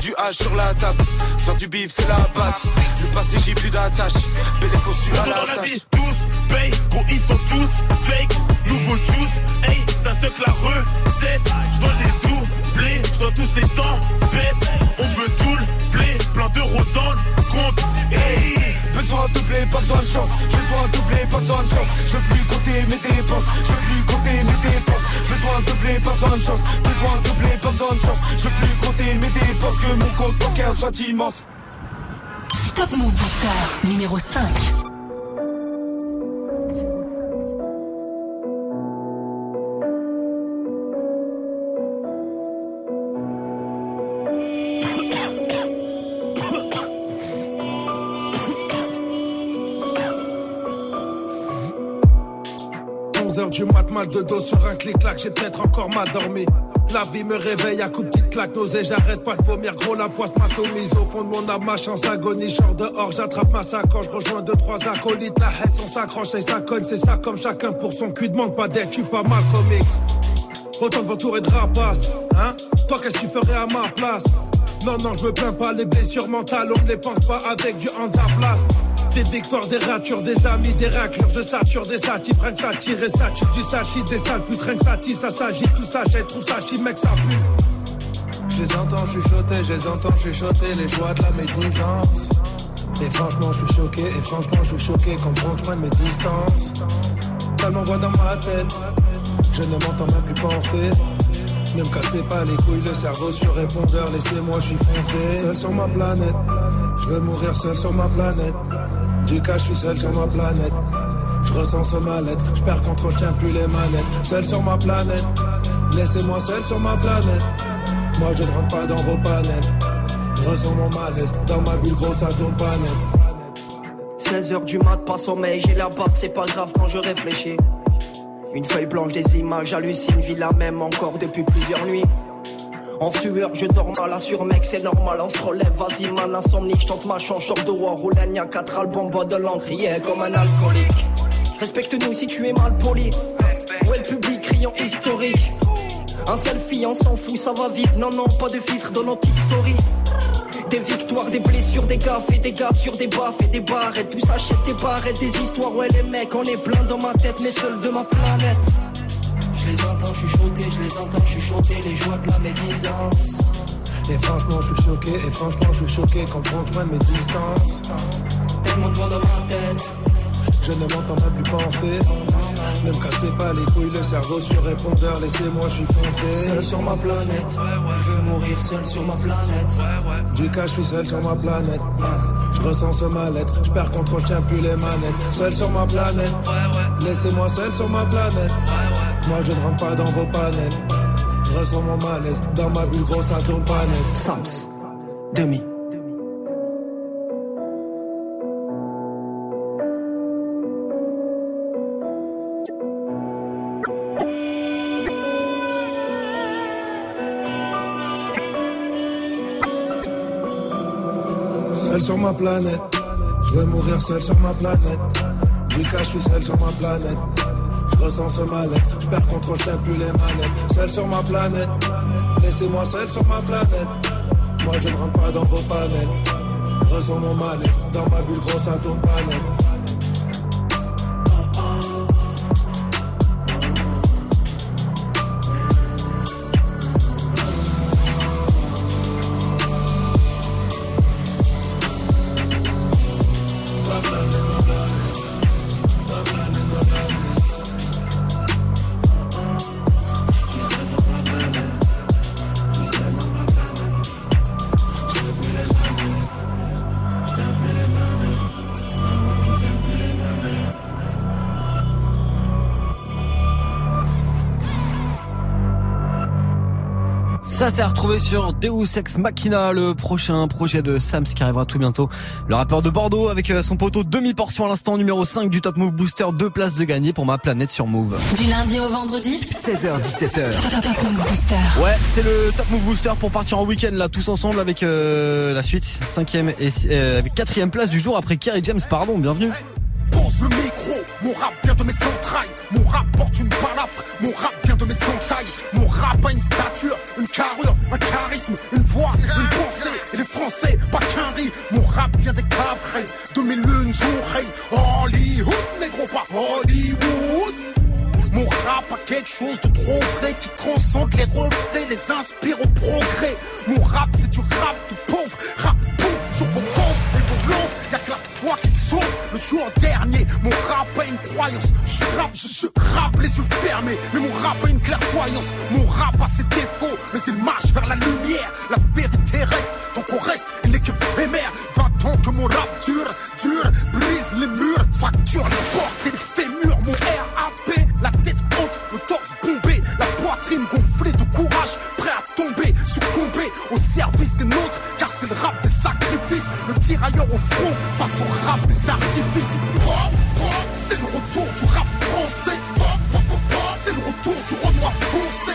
Du H sur la table, faire du bif c'est la base. Le passé j'ai plus d'attache, belle costume à dans la la vie, tous paye, gros ils sont tous fake. Nouveau juice, hey, ça se la recette. Je dois les doubler, dois tous les temps baisse. On veut tout le blé, plein d'euros dans le compte. Hey. Besoin de blé, pas besoin de chance. Besoin de blé, pas besoin de chance. Je veux plus compter mes dépenses. Je veux plus compter mes dépenses. Besoin de blé, pas besoin de chance. Besoin de blé, pas besoin de chance. Je veux plus compter mes dépenses. Que mon compte bancaire soit immense. Top Move Booster numéro 5. Du mat, mal de dos sur un clic-clac, j'ai peut-être encore mal dormi. La vie me réveille à coups de petites claques, nausée, j'arrête pas de vomir, gros la poisse m'atomise au fond de mon âme, ma chance agonie, genre dehors, j'attrape ma sacoche, rejoins deux, trois acolytes, la haine, on s'accroche et ça cogne, c'est ça comme chacun pour son cul, demande pas d'aide, tu pas mal comics. Autant de vautours et de rapaces, hein Toi qu'est-ce que tu ferais à ma place? Non, non, je me plains pas, les blessures mentales, on ne les pense pas avec du place. Des victoires, des ratures, des amis, des raclures, je sature des satis, rien que ça tire et ça du sachi, des sales putes, rien que ça tire, ça s'agit, tout ça, j'ai trouve ça chi, mec, ça pue. Je les entends chuchoter, je les entends chuchoter, les joies de la médisance. Et franchement, je suis choqué, et franchement, je suis choqué, comprends que je mes distances. Tellement voix dans ma tête, je ne m'entends même plus penser. Ne me cassez pas les couilles, le cerveau sur répondeur, laissez-moi, je suis foncé. Seul sur ma planète, je veux mourir seul sur ma planète. Du cas, je suis seul sur ma planète. Je ressens ce mal-être, je perds contrôle, je tiens plus les manettes. Seul sur ma planète, laissez-moi seul sur ma planète. Moi, je ne rentre pas dans vos panels. Je ressens mon malaise, dans ma bulle, gros, ça tourne pas net. 16 heures du mat, pas sommeil, j'ai la barre, c'est pas grave quand je réfléchis. Une feuille blanche, des images, j'hallucine, vis la même encore depuis plusieurs nuits. En sueur, je dors mal, assure mec, c'est normal, on se relève, vas-y man, insomnie, je tente ma chance, sors de war, y a quatre albums, bois de l'encre, comme un alcoolique. Respecte-nous si tu es mal poli. Est le public, criant historique. Un selfie, on s'en fout, ça va vite, non, non, pas de filtre dans notre petite story. Des victoires, des blessures, des gaffes et des gars sur des baffes et des barrettes. Tout s'achète des barrettes, des histoires. Ouais, les mecs, on est plein dans ma tête, mais seul de ma planète. Je les entends chuchoter, je les entends chuchoter, les joies de la médisance. Et franchement, je suis choqué, et franchement, je suis choqué, comprends que je prenne mes distances. Tellement de voix dans ma tête. Je ne m'entends même plus penser. Ne me cassez pas les couilles, le cerveau sur répondeur, laissez-moi, je suis foncé. Seul sur ma planète, je veux mourir seul sur ma planète. Du cas, je suis seul sur ma planète. Je ressens ce mal-être, je perds contrôle, je tiens plus les manettes. Seul sur ma planète, laissez-moi seul sur ma planète. Moi, je ne rentre pas dans vos panels. Je ressens mon malaise, dans ma bulle, gros, ça tourne pas. Sams, demi. Sur ma planète, je veux mourir seul sur ma planète. Du cas, je suis seul sur ma planète. Je ressens ce mal-être, je perds contrôle, je plus les manettes. Seul sur ma planète, laissez-moi seul sur ma planète. Moi, je ne rentre pas dans vos panels. Je ressens mon malaise, dans ma bulle, gros, ça tourne pas net. Ça s'est retrouvé sur Deus Ex Machina, le prochain projet de Sams qui arrivera tout bientôt. Le rappeur de Bordeaux avec euh, son poteau demi-portion à l'instant numéro 5 du Top Move Booster, deux places de gagner pour ma planète sur Move. Du lundi au vendredi? 16h17h. Top Move Booster. Ouais, c'est le Top Move Booster pour partir en week-end là tous ensemble avec euh, la suite, cinquième et euh, avec quatrième place du jour après Kerry James, pardon, bienvenue. Le micro, mon rap vient de mes entrailles. Mon rap porte une balafre, mon rap vient de mes entailles. Mon rap a une stature, une carrure, un charisme, une voix, une pensée. Et les Français, pas qu'un riz. Mon rap vient des cavrets, de mes lunes oreilles. Hollywood, négro, pas Hollywood. Mon rap a quelque chose de trop vrai qui transcende les refrains, les inspire au progrès. Mon rap, c'est du rap de pauvre, rap pauvre sur vos Le jour dernier, mon rap a une croyance. Je rappe, je, je rappe les yeux fermés, mais mon rap a une clairvoyance. Mon rap a ses défauts, mais il marche vers la lumière. La vérité reste, tant qu'on reste, il n'est que éphémère. 20 ans que mon rap dure, dure, brise les murs, fracture les portes et les fémurs. Mon RAP, la tête haute, le torse bombé, la poitrine gonflée de courage, prêt à tomber, succomber au service des nôtres, c'est le rap des sacrifices, le tirailleur au front au rap des artifices. C'est le retour du rap français, c'est le retour du renoir foncé,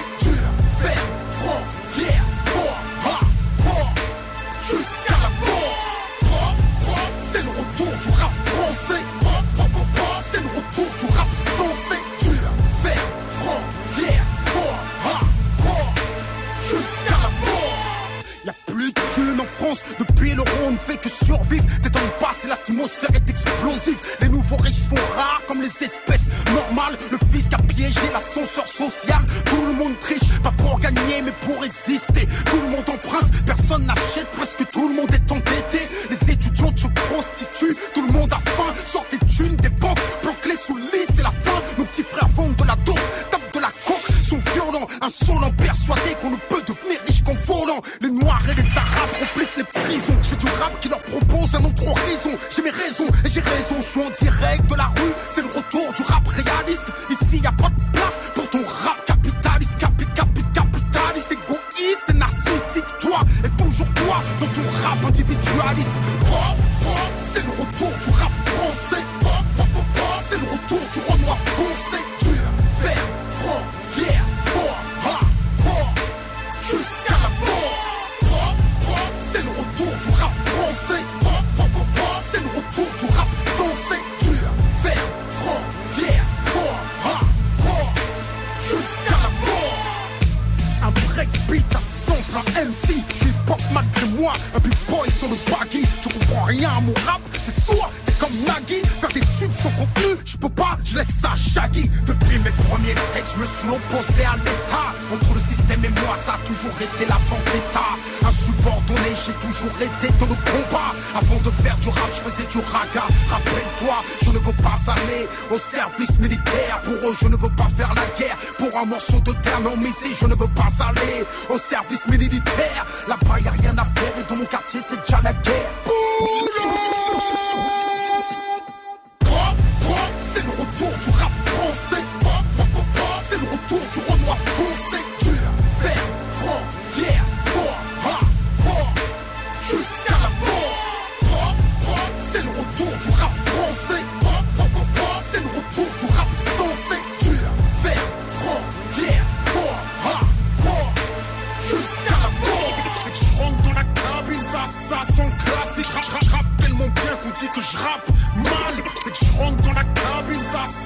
Le fisc a piégé l'ascenseur social. Tout le monde triche, pas pour gagner mais pour exister. Tout le monde emprunte, textes, je me suis opposé à l'état. Entre le système et moi, ça a toujours été la vendetta. Insubordonné, j'ai toujours été dans le combat. Avant de faire du rap, je faisais du raga. Rappelle-toi, je ne veux pas aller au service militaire. Pour eux, je ne veux pas faire la guerre. Pour un morceau de terre, non, mais ici, je ne veux pas aller au service militaire. Là-bas, y a rien à faire et dans mon quartier, c'est déjà la guerre.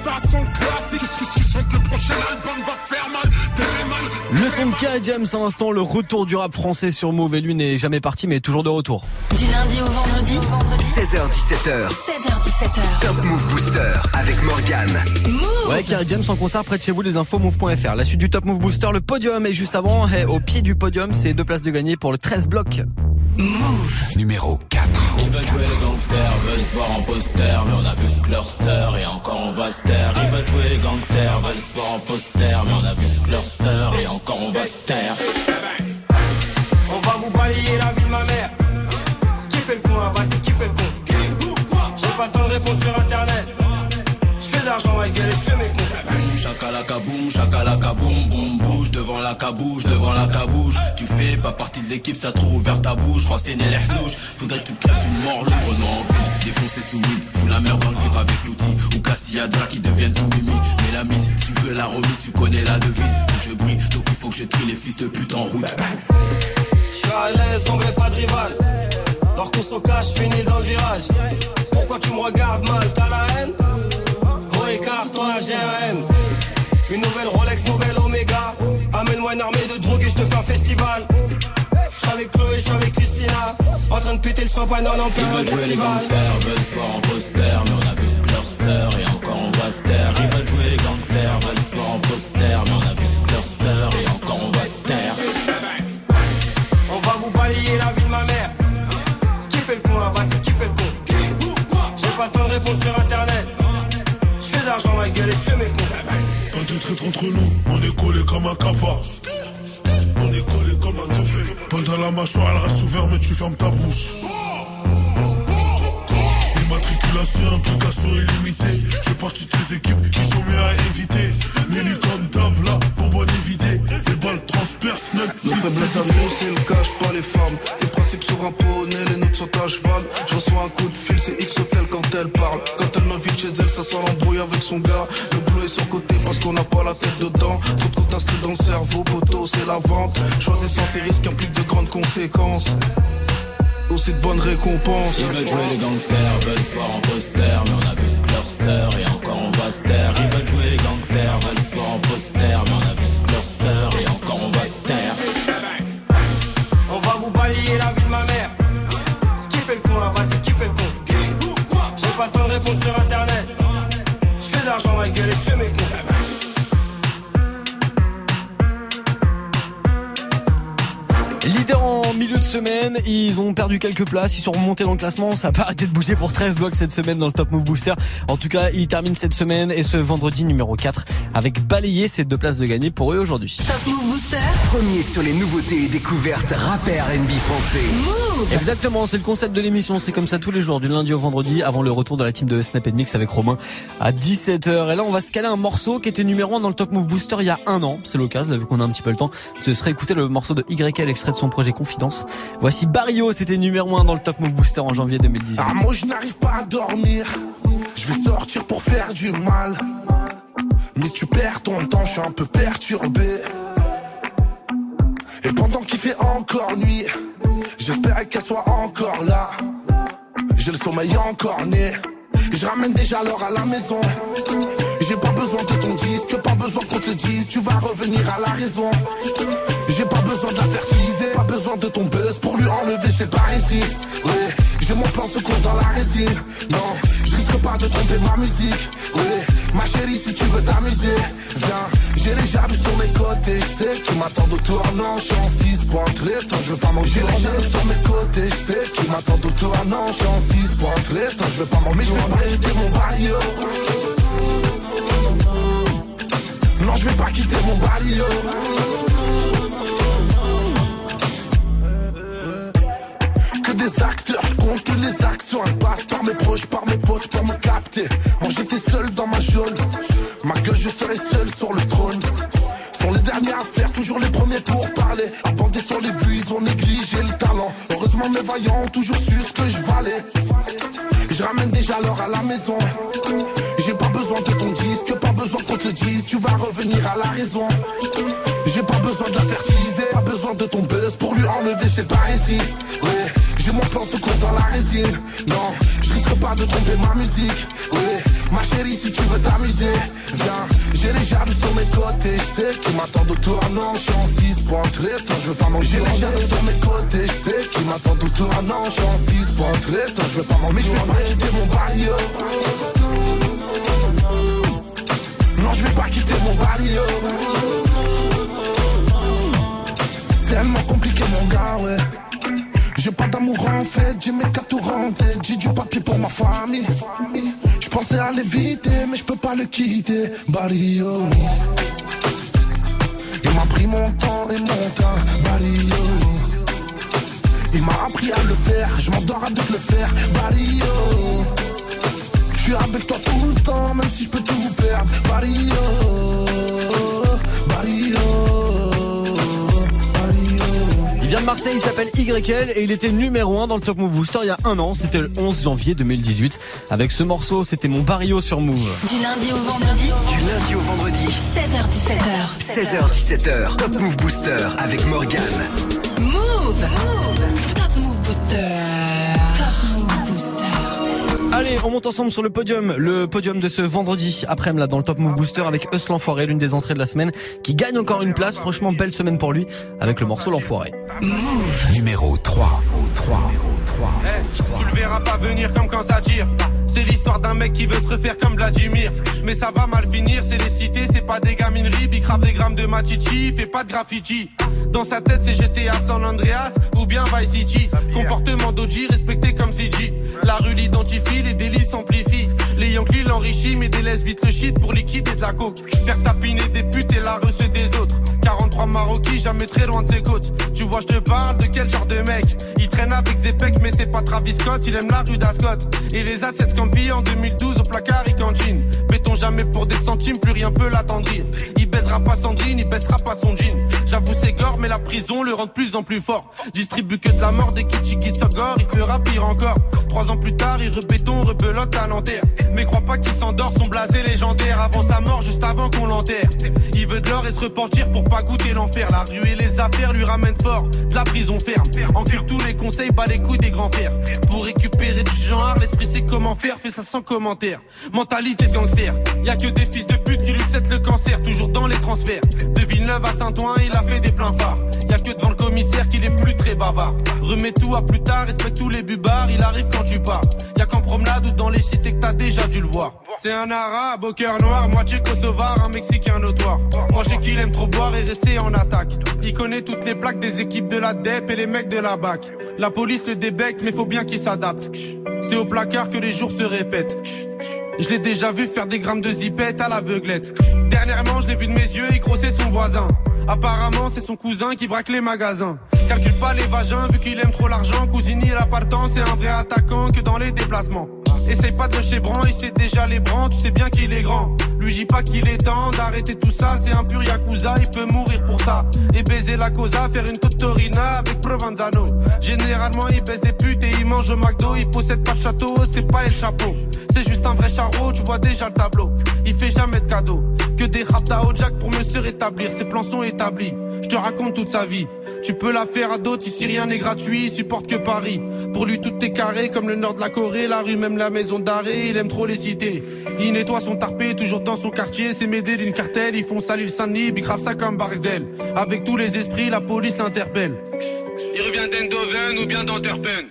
Ça, ça son classique. Qu'est-ce que tu sens que le prochain album va faire mal? Très mal? Le son de James à l'instant, le retour du rap français sur Move et lui n'est jamais parti mais est toujours de retour. Du lundi au vendredi 16h17h. 16h17h. Top Move Booster avec Morgane. Ouais, Kerry James en concert près de chez vous, les infos move.fr. La suite du Top Move Booster, le podium et juste avant, eh, au pied du podium, c'est deux places de gagner pour le 13 bloc. Move. Numéro 4. Ils veulent jouer les gangsters, veulent se voir en poster, mais on a vu que leur sœur et encore on va se taire. Ils veulent jouer les gangsters, veulent se voir en poster, mais on a vu que leur sœur et encore on va se taire. On va vous balayer la vie de ma mère. Qui fait le con là Vas-y, qui fait le con? J'ai pas le temps de répondre sur internet. Je fais de l'argent, ma gueule, et je. Chakalaka boum, chakalaka boum, boum, bouge devant la cabouche, devant la cabouche. Tu fais pas partie de l'équipe, ça trop ouvert ta bouche. Renseigner les hnouches, faudrait que tu crèves d'une mort louche. Renaud en ville, défoncer sous weed, fous la merde dans le VIP avec l'outil. Ou Cassiadra qui deviennent ton mimi. Mais la mise, tu veux la remise, tu connais la devise. Faut que je brille, donc il faut que je trie les fils de pute en route. Je suis à l'aise, pas de rival. Leur qu'on se cache, finis dans le virage. Pourquoi tu me regardes mal, t'as la haine? Écart, toi la GRM. Une nouvelle Rolex, nouvelle Omega. Amène-moi une armée de drogue et je te fais un festival. Je suis avec Chloé, je suis avec Christina. En train de péter le champagne en Ils plein veulent jouer les gangsters, veulent se voir en poster, mais on a vu que leur sœur et encore on va se taire. Ils veulent jouer les gangsters, veulent se voir en poster, mais on a vu que leur sœur et encore on va se taire. On va vous balayer la vie de ma mère. Qui fait le con là-bas, c'est qui fait le con? J'ai pas le temps de répondre sur internet. L'argent ma gueule. Pas de traître entre nous, on est collé comme un capa. On est collé comme un teufé. Paul dans la mâchoire, elle reste ouverte, mais tu fermes ta bouche. Immatriculation, implication illimitée. Je partie de ces équipes qui sont mieux à éviter. Nelly comme table, là, transpercent net. Nos faiblesses à nous, c'est le cache pas les femmes. Les principes sur un poney, les notes sont à cheval. Je reçois un coup de fil, c'est X Hotel quand elle parle. Quand elle m'invite chez elle, ça sent l'embrouille avec son gars. Le boulot est sur côté parce qu'on n'a pas la tête dedans. Trop de comptes inscrits dans le cerveau, poteau, c'est la vente. Choisissant ces risques implique de grandes conséquences. Aussi de bonnes récompenses. Ils veulent jouer les gangsters, veulent se voir en poster, mais on a vu que leur sœur et encore on va se taire. Ils veulent jouer les gangsters, veulent se voir en poster, mais on a vu que leur sœur et pas le temps de répondre sur internet. Je fais de l'argent ma gueule et je fais mes cons. Leader en milieu de semaine, ils ont perdu quelques places, ils sont remontés dans le classement, ça a pas arrêté de bouger pour 13 blocs cette semaine dans le Top Move Booster. En tout cas, ils terminent cette semaine et ce vendredi numéro 4 avec balayé ces deux places de gagner pour eux aujourd'hui. Top Move Booster. Premier sur les nouveautés et découvertes rappeurs NB français. Exactement, c'est le concept de l'émission, c'est comme ça tous les jours, du lundi au vendredi, avant le retour de la team de Snap Mix avec Romain à 17h. Et là, on va se caler un morceau qui était numéro 1 dans le Top Move Booster il y a un an, c'est l'occasion, là, vu qu'on a un petit peu le temps, de se réécouter le morceau de YL extrait de son projet Confidence. Voici Barrio, c'était numéro 1 dans le Top Move Booster en janvier 2018. Ah, moi je n'arrive pas à dormir. Je vais sortir pour faire du mal. Mais si tu perds ton temps, je suis un peu perturbé. Et pendant qu'il fait encore nuit, j'espérais qu'elle soit encore là. J'ai le sommeil encore né. Je ramène déjà l'heure à la maison. J'ai pas besoin de ton disque, pas besoin qu'on te dise, tu vas revenir à la raison. J'ai pas besoin de la fertiliser, pas besoin de ton buzz pour lui enlever ses. Ouais, j'ai mon plan se court dans la résine. Non, je risque pas de tromper ma musique. Ma chérie, si tu veux t'amuser, viens. J'ai les jaloux sur mes côtés, je sais que tu m'attends au tournant. Je suis en 6 points restant, je veux pas manger les jaloux sur mes côtés, je sais que tu m'attends au tournant. Je suis en 6 points restant, je veux pas manger, je vais pas quitter mon barrio. Non, je vais pas quitter mon barrio. Que des acteurs, je compte que les actions elles passent par mes proches, par mes potes pour me capter. Moi j'étais seul dans ma jaune, ma gueule je serai seul sur le trône. Sont les derniers à faire, toujours les premiers pour parler. À bander sur les vues, ils ont négligé le talent. Heureusement mes vaillants ont toujours su ce que je valais. Je ramène déjà l'heure à la maison. J'ai pas besoin de ton disque, pas besoin qu'on te dise, tu vas revenir à la raison. J'ai pas besoin de la fertiliser, pas besoin de ton buzz pour lui enlever ses parésies. J'ai mon plan se court dans la résine. Non, je risque pas de tromper ma musique. Ouais, ma chérie, si tu veux t'amuser, viens. J'ai les jaloux sur mes côtés, je sais qu'ils m'attendent au tournant. Je suis en 6 points restant, je veux pas manger les jaloux sur mes côtés, je sais qu'ils m'attendent au tournant. Je suis en 6 points restant, je veux pas manger, je vais pas quitter mon barrio. Non, je vais pas quitter mon barrio. Tellement compliqué, mon gars, ouais. J'ai pas d'amour en fait, j'ai mes tours en tête, j'ai du papier pour ma famille. Je pensais à l'éviter, mais je peux pas le quitter, Barrio. Il m'a pris mon temps et mon temps, Barrio. Il m'a appris à le faire, je m'endors avec le fer, Barrio. Je suis avec toi tout le temps, même si je peux tout perdre, Barrio. Marseille, il s'appelle YL et il était numéro 1 dans le Top Move Booster il y a un an. C'était le 11 janvier 2018. Avec ce morceau, c'était mon barrio sur Move. Du lundi au vendredi. Du lundi au vendredi. 16h17h. 16h17h. Top Move Booster avec Morgan. Move. On monte ensemble sur le podium. Le podium de ce vendredi après-midi dans le Top Move Booster avec Eus l'Enfoiré, l'une des entrées de la semaine, qui gagne encore une place. Franchement, belle semaine pour lui avec le morceau L'Enfoiré. Move. Numéro 3. 3. Eh, tu le verras pas venir comme quand ça tire. C'est l'histoire d'un mec qui veut se refaire comme Vladimir. Mais ça va mal finir, c'est les cités, c'est pas des gamineries. Bicrave des grammes de machichi, fait pas de graffiti. Dans sa tête, c'est GTA San Andreas ou bien Vice City. Comportement d'Oji respecté comme CG. L'identifie, les délits s'amplifient. Les Yankees l'enrichissent, mais délaissent vite le shit pour liquider de la coke. Faire tapiner des putes et la recette des autres. 43 Maroquis, jamais très loin de ses côtes. Tu vois, je te parle de quel genre de mec? Il traîne avec Zepec, mais c'est pas Travis Scott. Il aime la rue d'Ascot. Et les A7 Campi en 2012 au placard, il cantine. Béton jamais pour des centimes, plus rien peut l'attendrir. Il baisera pas Sandrine, il baissera pas son jean. J'avoue, c'est gore, mais la prison le rend de plus en plus fort. Distribue que de la mort des Kichiki Sogor, il fera pire encore. Trois ans plus tard, il rebéton, rebelote à Nanterre. Mais crois pas qu'il s'endort, son blasé légendaire avant sa mort, juste avant qu'on l'enterre. Il veut de l'or et se repentir pour pas goûter l'enfer. La rue et les affaires lui ramènent fort, de la prison ferme. Encule tous les conseils, bat les couilles des grands fers. Pour récupérer du genre, l'esprit sait comment faire, fait ça sans commentaire. Mentalité de gangster, y a que des fils de pute qui lui cèdent le cancer, toujours dans les transferts. De Villeneuve à Saint-Ouen, il a fait des pleins phares. Y a que devant le commissaire qu'il est plus très bavard. Remets tout à plus tard, respecte tous les bubards, il arrive quand tu pars. Promenade ou dans les cités que t'as déjà dû le voir. C'est un arabe au cœur noir, moitié kosovar, un mexicain notoire. Moi j'ai qu'il aime trop boire et rester en attaque. Il connaît toutes les plaques des équipes de la DEP et les mecs de la BAC. La police le débecte, mais faut bien qu'il s'adapte. C'est au placard que les jours se répètent. Je l'ai déjà vu faire des grammes de zipette à l'aveuglette. Dernièrement, je l'ai vu de mes yeux, il grossait son voisin. Apparemment, c'est son cousin qui braque les magasins. Calcule pas les vagins, vu qu'il aime trop l'argent. Cousini, la partant, c'est un vrai attaquant que dans les déplacements. Essaye pas de le chébran, il sait déjà les brans, tu sais bien qu'il est grand. Lui dis pas qu'il est temps d'arrêter tout ça, c'est un pur yakuza, il peut mourir pour ça. Et baiser la cosa, faire une totorina avec Provenzano. Généralement il baisse des putes et il mange au McDo, il possède pas de château, c'est pas El Chapeau. C'est juste un vrai charreau, tu vois déjà le tableau. Il fait jamais de cadeaux, que des raptas au jack pour me se rétablir, ses plans sont établis. Je te raconte toute sa vie. Tu peux la faire à d'autres ici rien n'est gratuit, il supporte que Paris. Pour lui tout est carré comme le nord de la Corée, la rue même la maison d'arrêt, il aime trop les cités. Il nettoie son tarpé toujours dans son quartier, c'est m'aider d'une cartelle, ils font salir le Saint-Denis, bicrave ça comme Barzel. Avec tous les esprits, la police l'interpelle. Il revient d'Endoven ou bien d'Anterpen.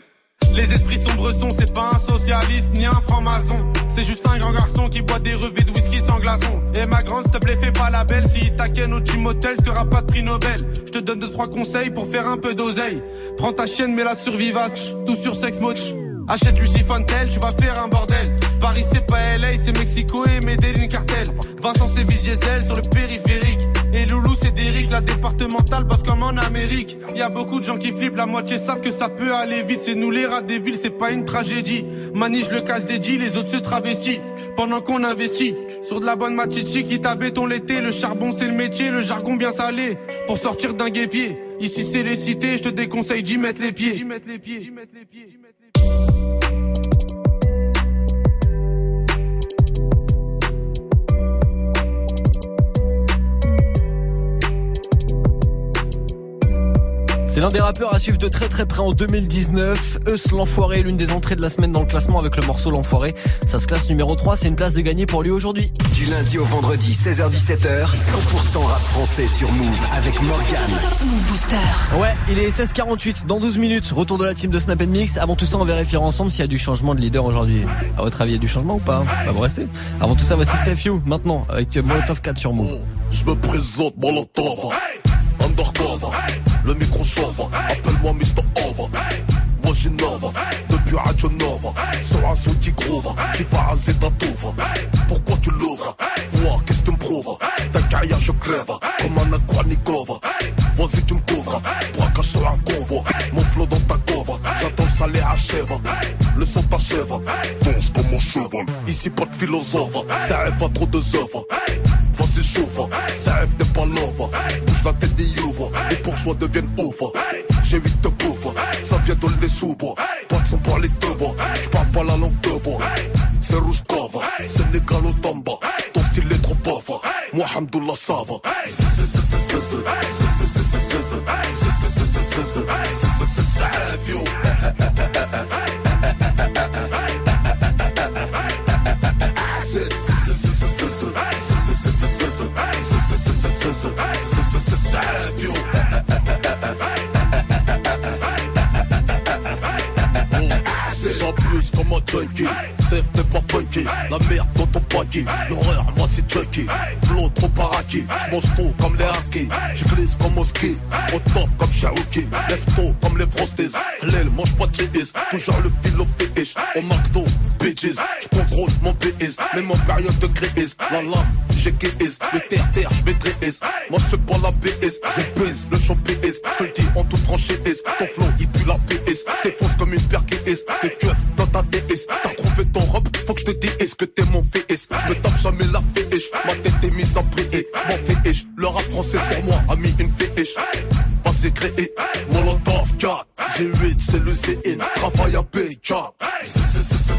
Les esprits sombres sont, c'est pas un socialiste ni un franc-maçon. C'est juste un grand garçon qui boit des revêts de whisky sans glaçon. Et ma grande, s'il te plaît, fais pas la belle. Si t'inquiète au gym motel, t'auras pas de prix Nobel. Je te donne deux, trois conseils pour faire un peu d'oseille. Prends ta chienne, mets-la sur Vivace, tout sur Sex Moch. Achète Lucie Fontel, tu vas faire un bordel. Paris c'est pas LA, c'est Mexico et Medellin cartel. Vincent c'est Diesel sur le périphérique. Et Loulou c'est Derrick, la départementale bosse comme en Amérique. Y a beaucoup de gens qui flippent, la moitié savent que ça peut aller vite. C'est nous les rats des villes, c'est pas une tragédie. Manige le casse des les autres se travestissent. Pendant qu'on investit sur de la bonne machichi qui béton l'été. Le charbon c'est le métier, le jargon bien salé. Pour sortir d'un guépier. Ici c'est les cités, je te déconseille d'y mettre les pieds. C'est l'un des rappeurs à suivre de très très près en 2019. Eus l'enfoiré, l'une des entrées de la semaine dans le classement avec le morceau l'enfoiré. Ça se classe numéro 3, c'est une place de gagner pour lui aujourd'hui. Du lundi au vendredi, 16h17h, 100% rap français sur Move avec Morgan. Booster. Ouais, il est 16h48, dans 12 minutes, retour de la team de Snap Mix. Avant tout ça, on vérifiera ensemble s'il y a du changement de leader aujourd'hui. À votre avis, il y a du changement ou pas? Bah vous restez. Avant tout ça, voici Save You, maintenant, avec Molotov 4 sur Move. Je me présente Molotov Appelle-moi Mr. Over. Moi j'innove Depuis Radio Nova Sur un son qui groove. Qui va raser ta touve Pourquoi tu l'ouvres? Quoi qu'est-ce que tu me prouves? Ta carrière je crève Le son t'achève Danse comme mon cheval Ici pas de philosophe Ça rêve à trop de œuvres Vas-y chauffe, ça rêve n'est pas l'offre Bouge la tête des ouvres Les bourgeois deviennent ouf j'ai huit de pauvres. Ça vient de les sous-bois. Pas de son pour les deux. J'parle pas la langue de bois. C'est Rouskova, Sénégal au Tamba. Ton style est trop pauvre. Moi, Hamdoullah, ça va. L'horreur c'est Chucky. Flow trop paraki J'mange tout comme les hackers J'glisse comme ski Au top comme Shaoki Lève tôt comme les frosties. L'aile mange pas de cheese Toujours le fil au fétiche. Au McDo Bitches J'contrôle mon PS Même en période de crise La lame j'ai KS Le terre-terre j'maîtrise Moi j'fais pas la PS Je pèse le champ PS J'te le dis en toute franchise Ton flow il pue la PS J't'effonce comme une paire KS T'es keufs dans ta DS T'as retrouvé ton robe Faut que je te dise que t'es mon VS Je me tape jamais la Ma tête est mise en prier Je m'en féiche Le rap français sur moi a mis une féiche Pas c'est créé Molotov 4 G8 c'est le CN Travail à BK Boulot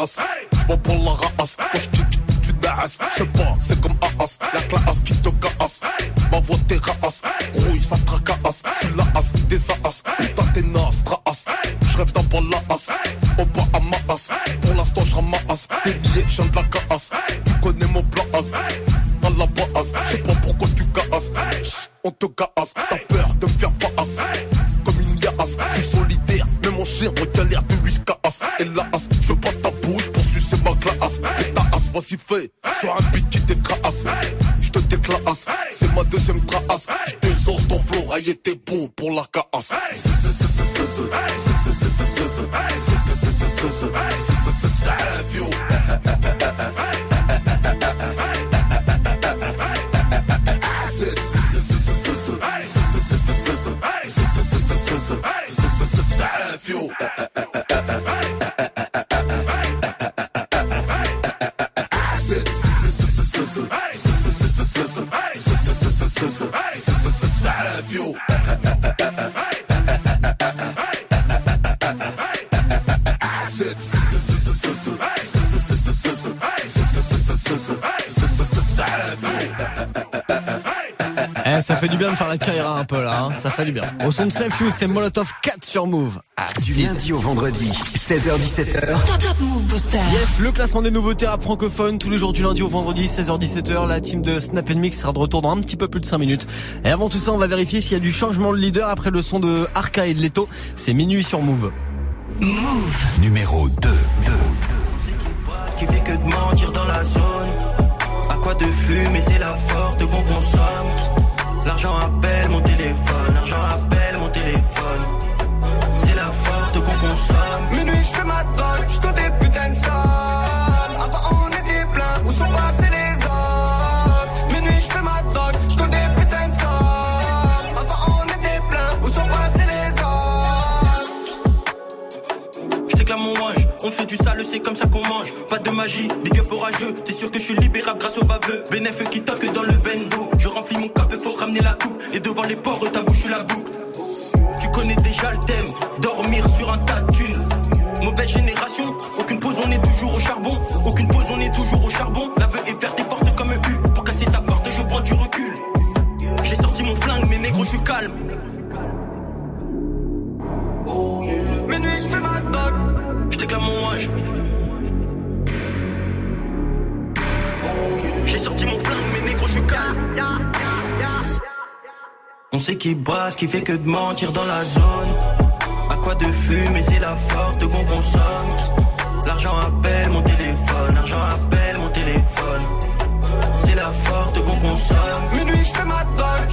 comme le charras J'm'en aïe, t'es bon pour la casse. Fait du bien de faire la carrière un peu là, hein. ça fait du bien. Au son de You, c'était Molotov 4 sur Move. Du lundi au vendredi, 16h17h. Top Move Booster. Yes, le classement des nouveautés rap francophones tous les jours du lundi au vendredi 16h17h. La team de Snap Mix sera de retour dans un petit peu plus de 5 minutes. Et avant tout ça, on va vérifier s'il y a du changement de leader après le son de Arca et de Leto. C'est minuit sur Move. Move. Numéro 2. Ce qui fait que de mentir dans la zone. À quoi de fumer, c'est la force qu'on consomme. L'argent appelle mon téléphone, l'argent appelle mon téléphone. C'est la force qu'on consomme. Minuit, je fais ma drogue, je compte des putains de du sale, c'est comme ça qu'on mange. Pas de magie, big up orageux. T'es sûr que je suis libérable grâce au baveux. Bénéf qui toque dans le bendo. Je remplis mon cap, faut ramener la coupe. Et devant les ports, ta bouche, la boucle. Tu connais déjà le thème, dormir sur un tas de thunes. Mauvaise génération, aucune pause, on est toujours au charbon. Aucune pause, on est toujours au charbon. La veuve est verte et forte comme un U. Pour casser ta porte, je prends du recul. J'ai sorti mon flingue, mais négro, je suis calme. On sait qui ce qui fait que de mentir dans la zone. À quoi de fumer, c'est la force qu'on consomme. L'argent appelle mon téléphone, l'argent appelle mon téléphone. C'est la force qu'on consomme. Minuit, je fais ma drogue,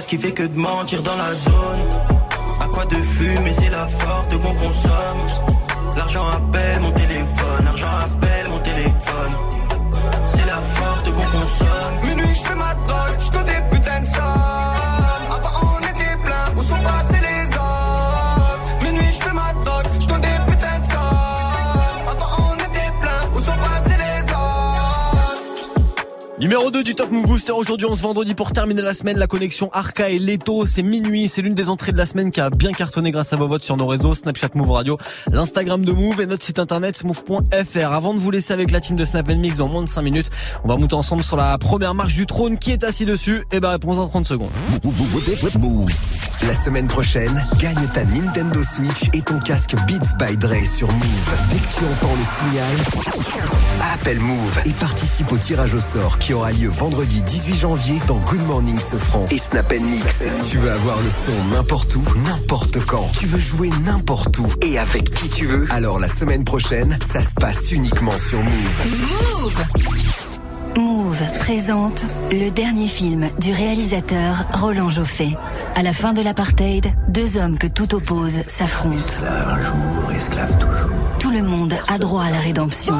brasse, qui fait que de mentir dans la zone. À quoi de fumer, c'est la forte qu'on consomme. L'argent appelle Numéro 2 du Top Move Booster aujourd'hui, on se vendredi pour terminer la semaine. La connexion Arca et Leto, c'est minuit. C'est l'une des entrées de la semaine qui a bien cartonné grâce à vos votes sur nos réseaux, Snapchat Move Radio, l'Instagram de Move et notre site internet move.fr. Avant de vous laisser avec la team de Snap Mix dans moins de 5 minutes, on va monter ensemble sur la première marche du trône. Qui est assis dessus? Eh ben, réponse en 30 secondes. La semaine prochaine, gagne ta Nintendo Switch et ton casque Beats by Dre sur Move. Dès que tu entends le signal, appelle Move et participe au tirage au sort qui aura lieu vendredi 18 janvier dans Good Morning Sofran et Snap Mix. Tu veux avoir le son n'importe où, n'importe quand. Tu veux jouer n'importe où et avec qui tu veux. Alors la semaine prochaine, ça se passe uniquement sur Move. Move Move présente le dernier film du réalisateur Roland Joffé. À la fin de l'apartheid, deux hommes que tout oppose s'affrontent. Esclave un jour, esclave toujours. Tout le monde a droit à la rédemption.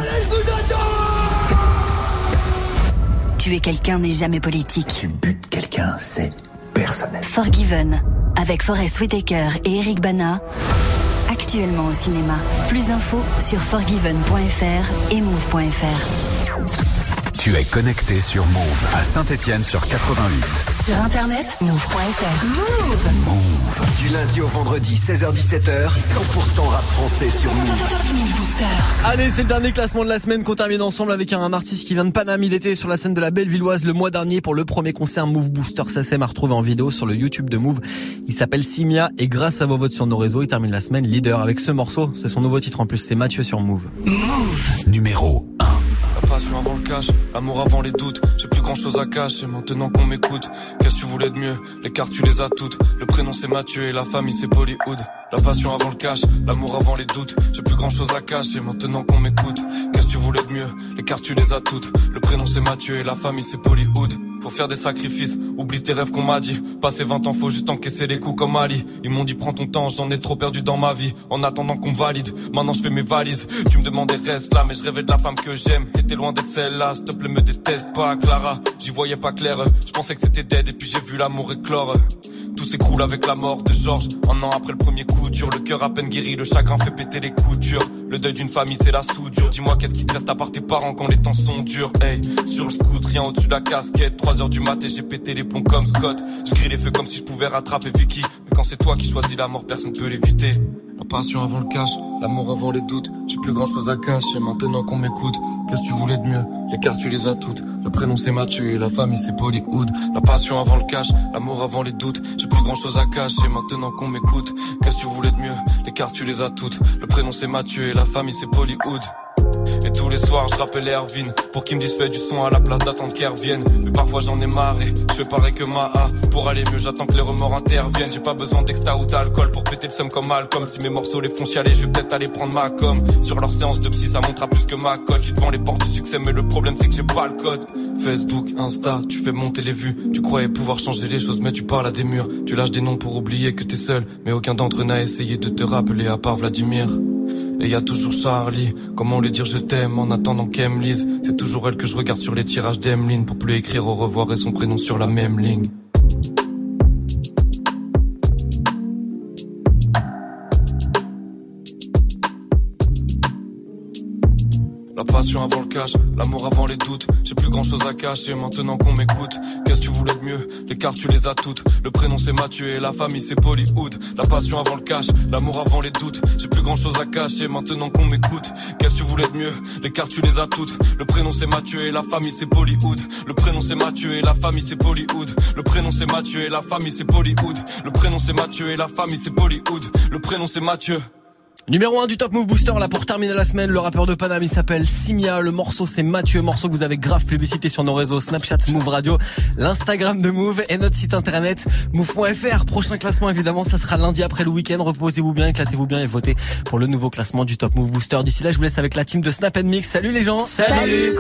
Tuer quelqu'un n'est jamais politique. Tu butes quelqu'un, c'est personnel. Forgiven, avec Forest Whitaker et Eric Bana, actuellement au cinéma. Plus d'infos sur forgiven.fr et move.fr. Tu es connecté sur Move à Saint-Étienne sur 88. Sur internet, move.fr. Move Move. Du lundi au vendredi, 16h-17h, 100% rap français sur Move. Allez, c'est le dernier classement de la semaine qu'on termine ensemble avec un artiste qui vient de Paname. Il était sur la scène de la Bellevilloise le mois dernier pour le premier concert Move Booster SACEM à retrouver en vidéo sur le YouTube de Move. Il s'appelle Simia et grâce à vos votes sur nos réseaux, il termine la semaine leader avec ce morceau. C'est son nouveau titre en plus, c'est Mathieu sur Move. Move Numéro 1. La passion avant le cash, l'amour avant les doutes. J'ai plus grand chose à cacher maintenant qu'on m'écoute. Qu'est-ce que tu voulais de mieux? Les cartes tu les as toutes. Le prénom c'est Mathieu et la famille c'est Bollywood. La passion avant le cash, l'amour avant les doutes. J'ai plus grand chose à cacher maintenant qu'on m'écoute. Qu'est-ce que tu voulais de mieux? Les cartes tu les as toutes. Le prénom c'est Mathieu et la famille c'est Bollywood. Faut faire des sacrifices, oublie tes rêves qu'on m'a dit. Passer 20 ans, faut juste encaisser les coups comme Ali. Ils m'ont dit prends ton temps, j'en ai trop perdu dans ma vie. En attendant qu'on valide, maintenant je fais mes valises. Tu me demandais reste là, mais je rêvais de la femme que j'aime. T'étais loin d'être celle-là, s'il te plaît me déteste pas, Clara. J'y voyais pas clair, je pensais que c'était dead et puis j'ai vu l'amour éclore. Tout s'écroule avec la mort de Georges. Un an après le premier coup dur, le cœur à peine guéri, le chagrin fait péter les coutures. Le deuil d'une famille, c'est la soudure. Dis-moi qu'est-ce qui te reste à part tes parents quand les temps sont durs? Hey, sur le scoot, rien au-dessus de la casquette. 3h du mat j'ai pété les plombs comme Scott. Je grille les feux comme si je pouvais rattraper Vicky. Mais quand c'est toi qui choisis la mort, personne peut l'éviter. La passion avant le cash, l'amour avant les doutes. J'ai plus grand chose à cacher maintenant qu'on m'écoute. Qu'est-ce que tu voulais de mieux? Les cartes tu les as toutes. Le prénom c'est Mathieu et la famille c'est Bollywood. La passion avant le cash, l'amour avant les doutes. J'ai plus grand chose à cacher maintenant qu'on m'écoute. Qu'est-ce que tu voulais de mieux? Les cartes tu les as toutes. Le prénom c'est Mathieu et la famille c'est Bollywood. Et tous les soirs je rappelle Erwin Pour qu'il me dise fais du son à la place d'attendre qu'elle revienne Mais parfois j'en ai marré Je fais pareil que ma A. Pour aller mieux j'attends que les remords interviennent. J'ai pas besoin d'extra ou d'alcool Pour péter le seum comme Malcolm. Si mes morceaux les font chialer Je vais peut-être aller prendre ma com. Sur leur séance de psy ça montre à plus que ma cote. Je devant les portes du succès Mais le problème c'est que j'ai pas le code. Facebook, Insta, tu fais monter les vues. Tu croyais pouvoir changer les choses Mais tu parles à des murs. Tu lâches des noms pour oublier que t'es seul Mais aucun d'entre eux n'a essayé de te rappeler à part Vladimir et y a toujours Charlie, comment lui dire je t'aime en attendant qu'elle C'est toujours elle que je regarde sur les tirages d'Emeline Pour plus écrire au revoir et son prénom sur la même ligne La passion avant le cash, l'amour avant les doutes. J'ai plus grand chose à cacher maintenant qu'on m'écoute. Qu'est-ce que tu voulais de mieux? Les cartes tu les as toutes. Le prénom c'est Mathieu et la famille c'est Bollywood. La passion avant le cash, l'amour avant les doutes. J'ai plus grand chose à cacher maintenant qu'on m'écoute. Qu'est-ce que tu voulais de mieux? Les cartes tu les as toutes. Le prénom c'est Mathieu et la famille c'est Bollywood. Le prénom c'est Mathieu et la famille c'est Bollywood. Le prénom c'est Mathieu et la famille c'est Bollywood. Le prénom c'est Mathieu et la famille c'est Bollywood. Le prénom c'est Mathieu. Numéro 1 du Top Move Booster, là pour terminer la semaine, le rappeur de Paname, il s'appelle Simia, le morceau c'est Mathieu, morceau que vous avez grave publicité sur nos réseaux Snapchat, Move Radio, l'Instagram de Move et notre site internet move.fr. Prochain classement évidemment, ça sera lundi après le week-end, reposez-vous bien, éclatez-vous bien et votez pour le nouveau classement du Top Move Booster. D'ici là, je vous laisse avec la team de Snap Mix. Salut les gens Salut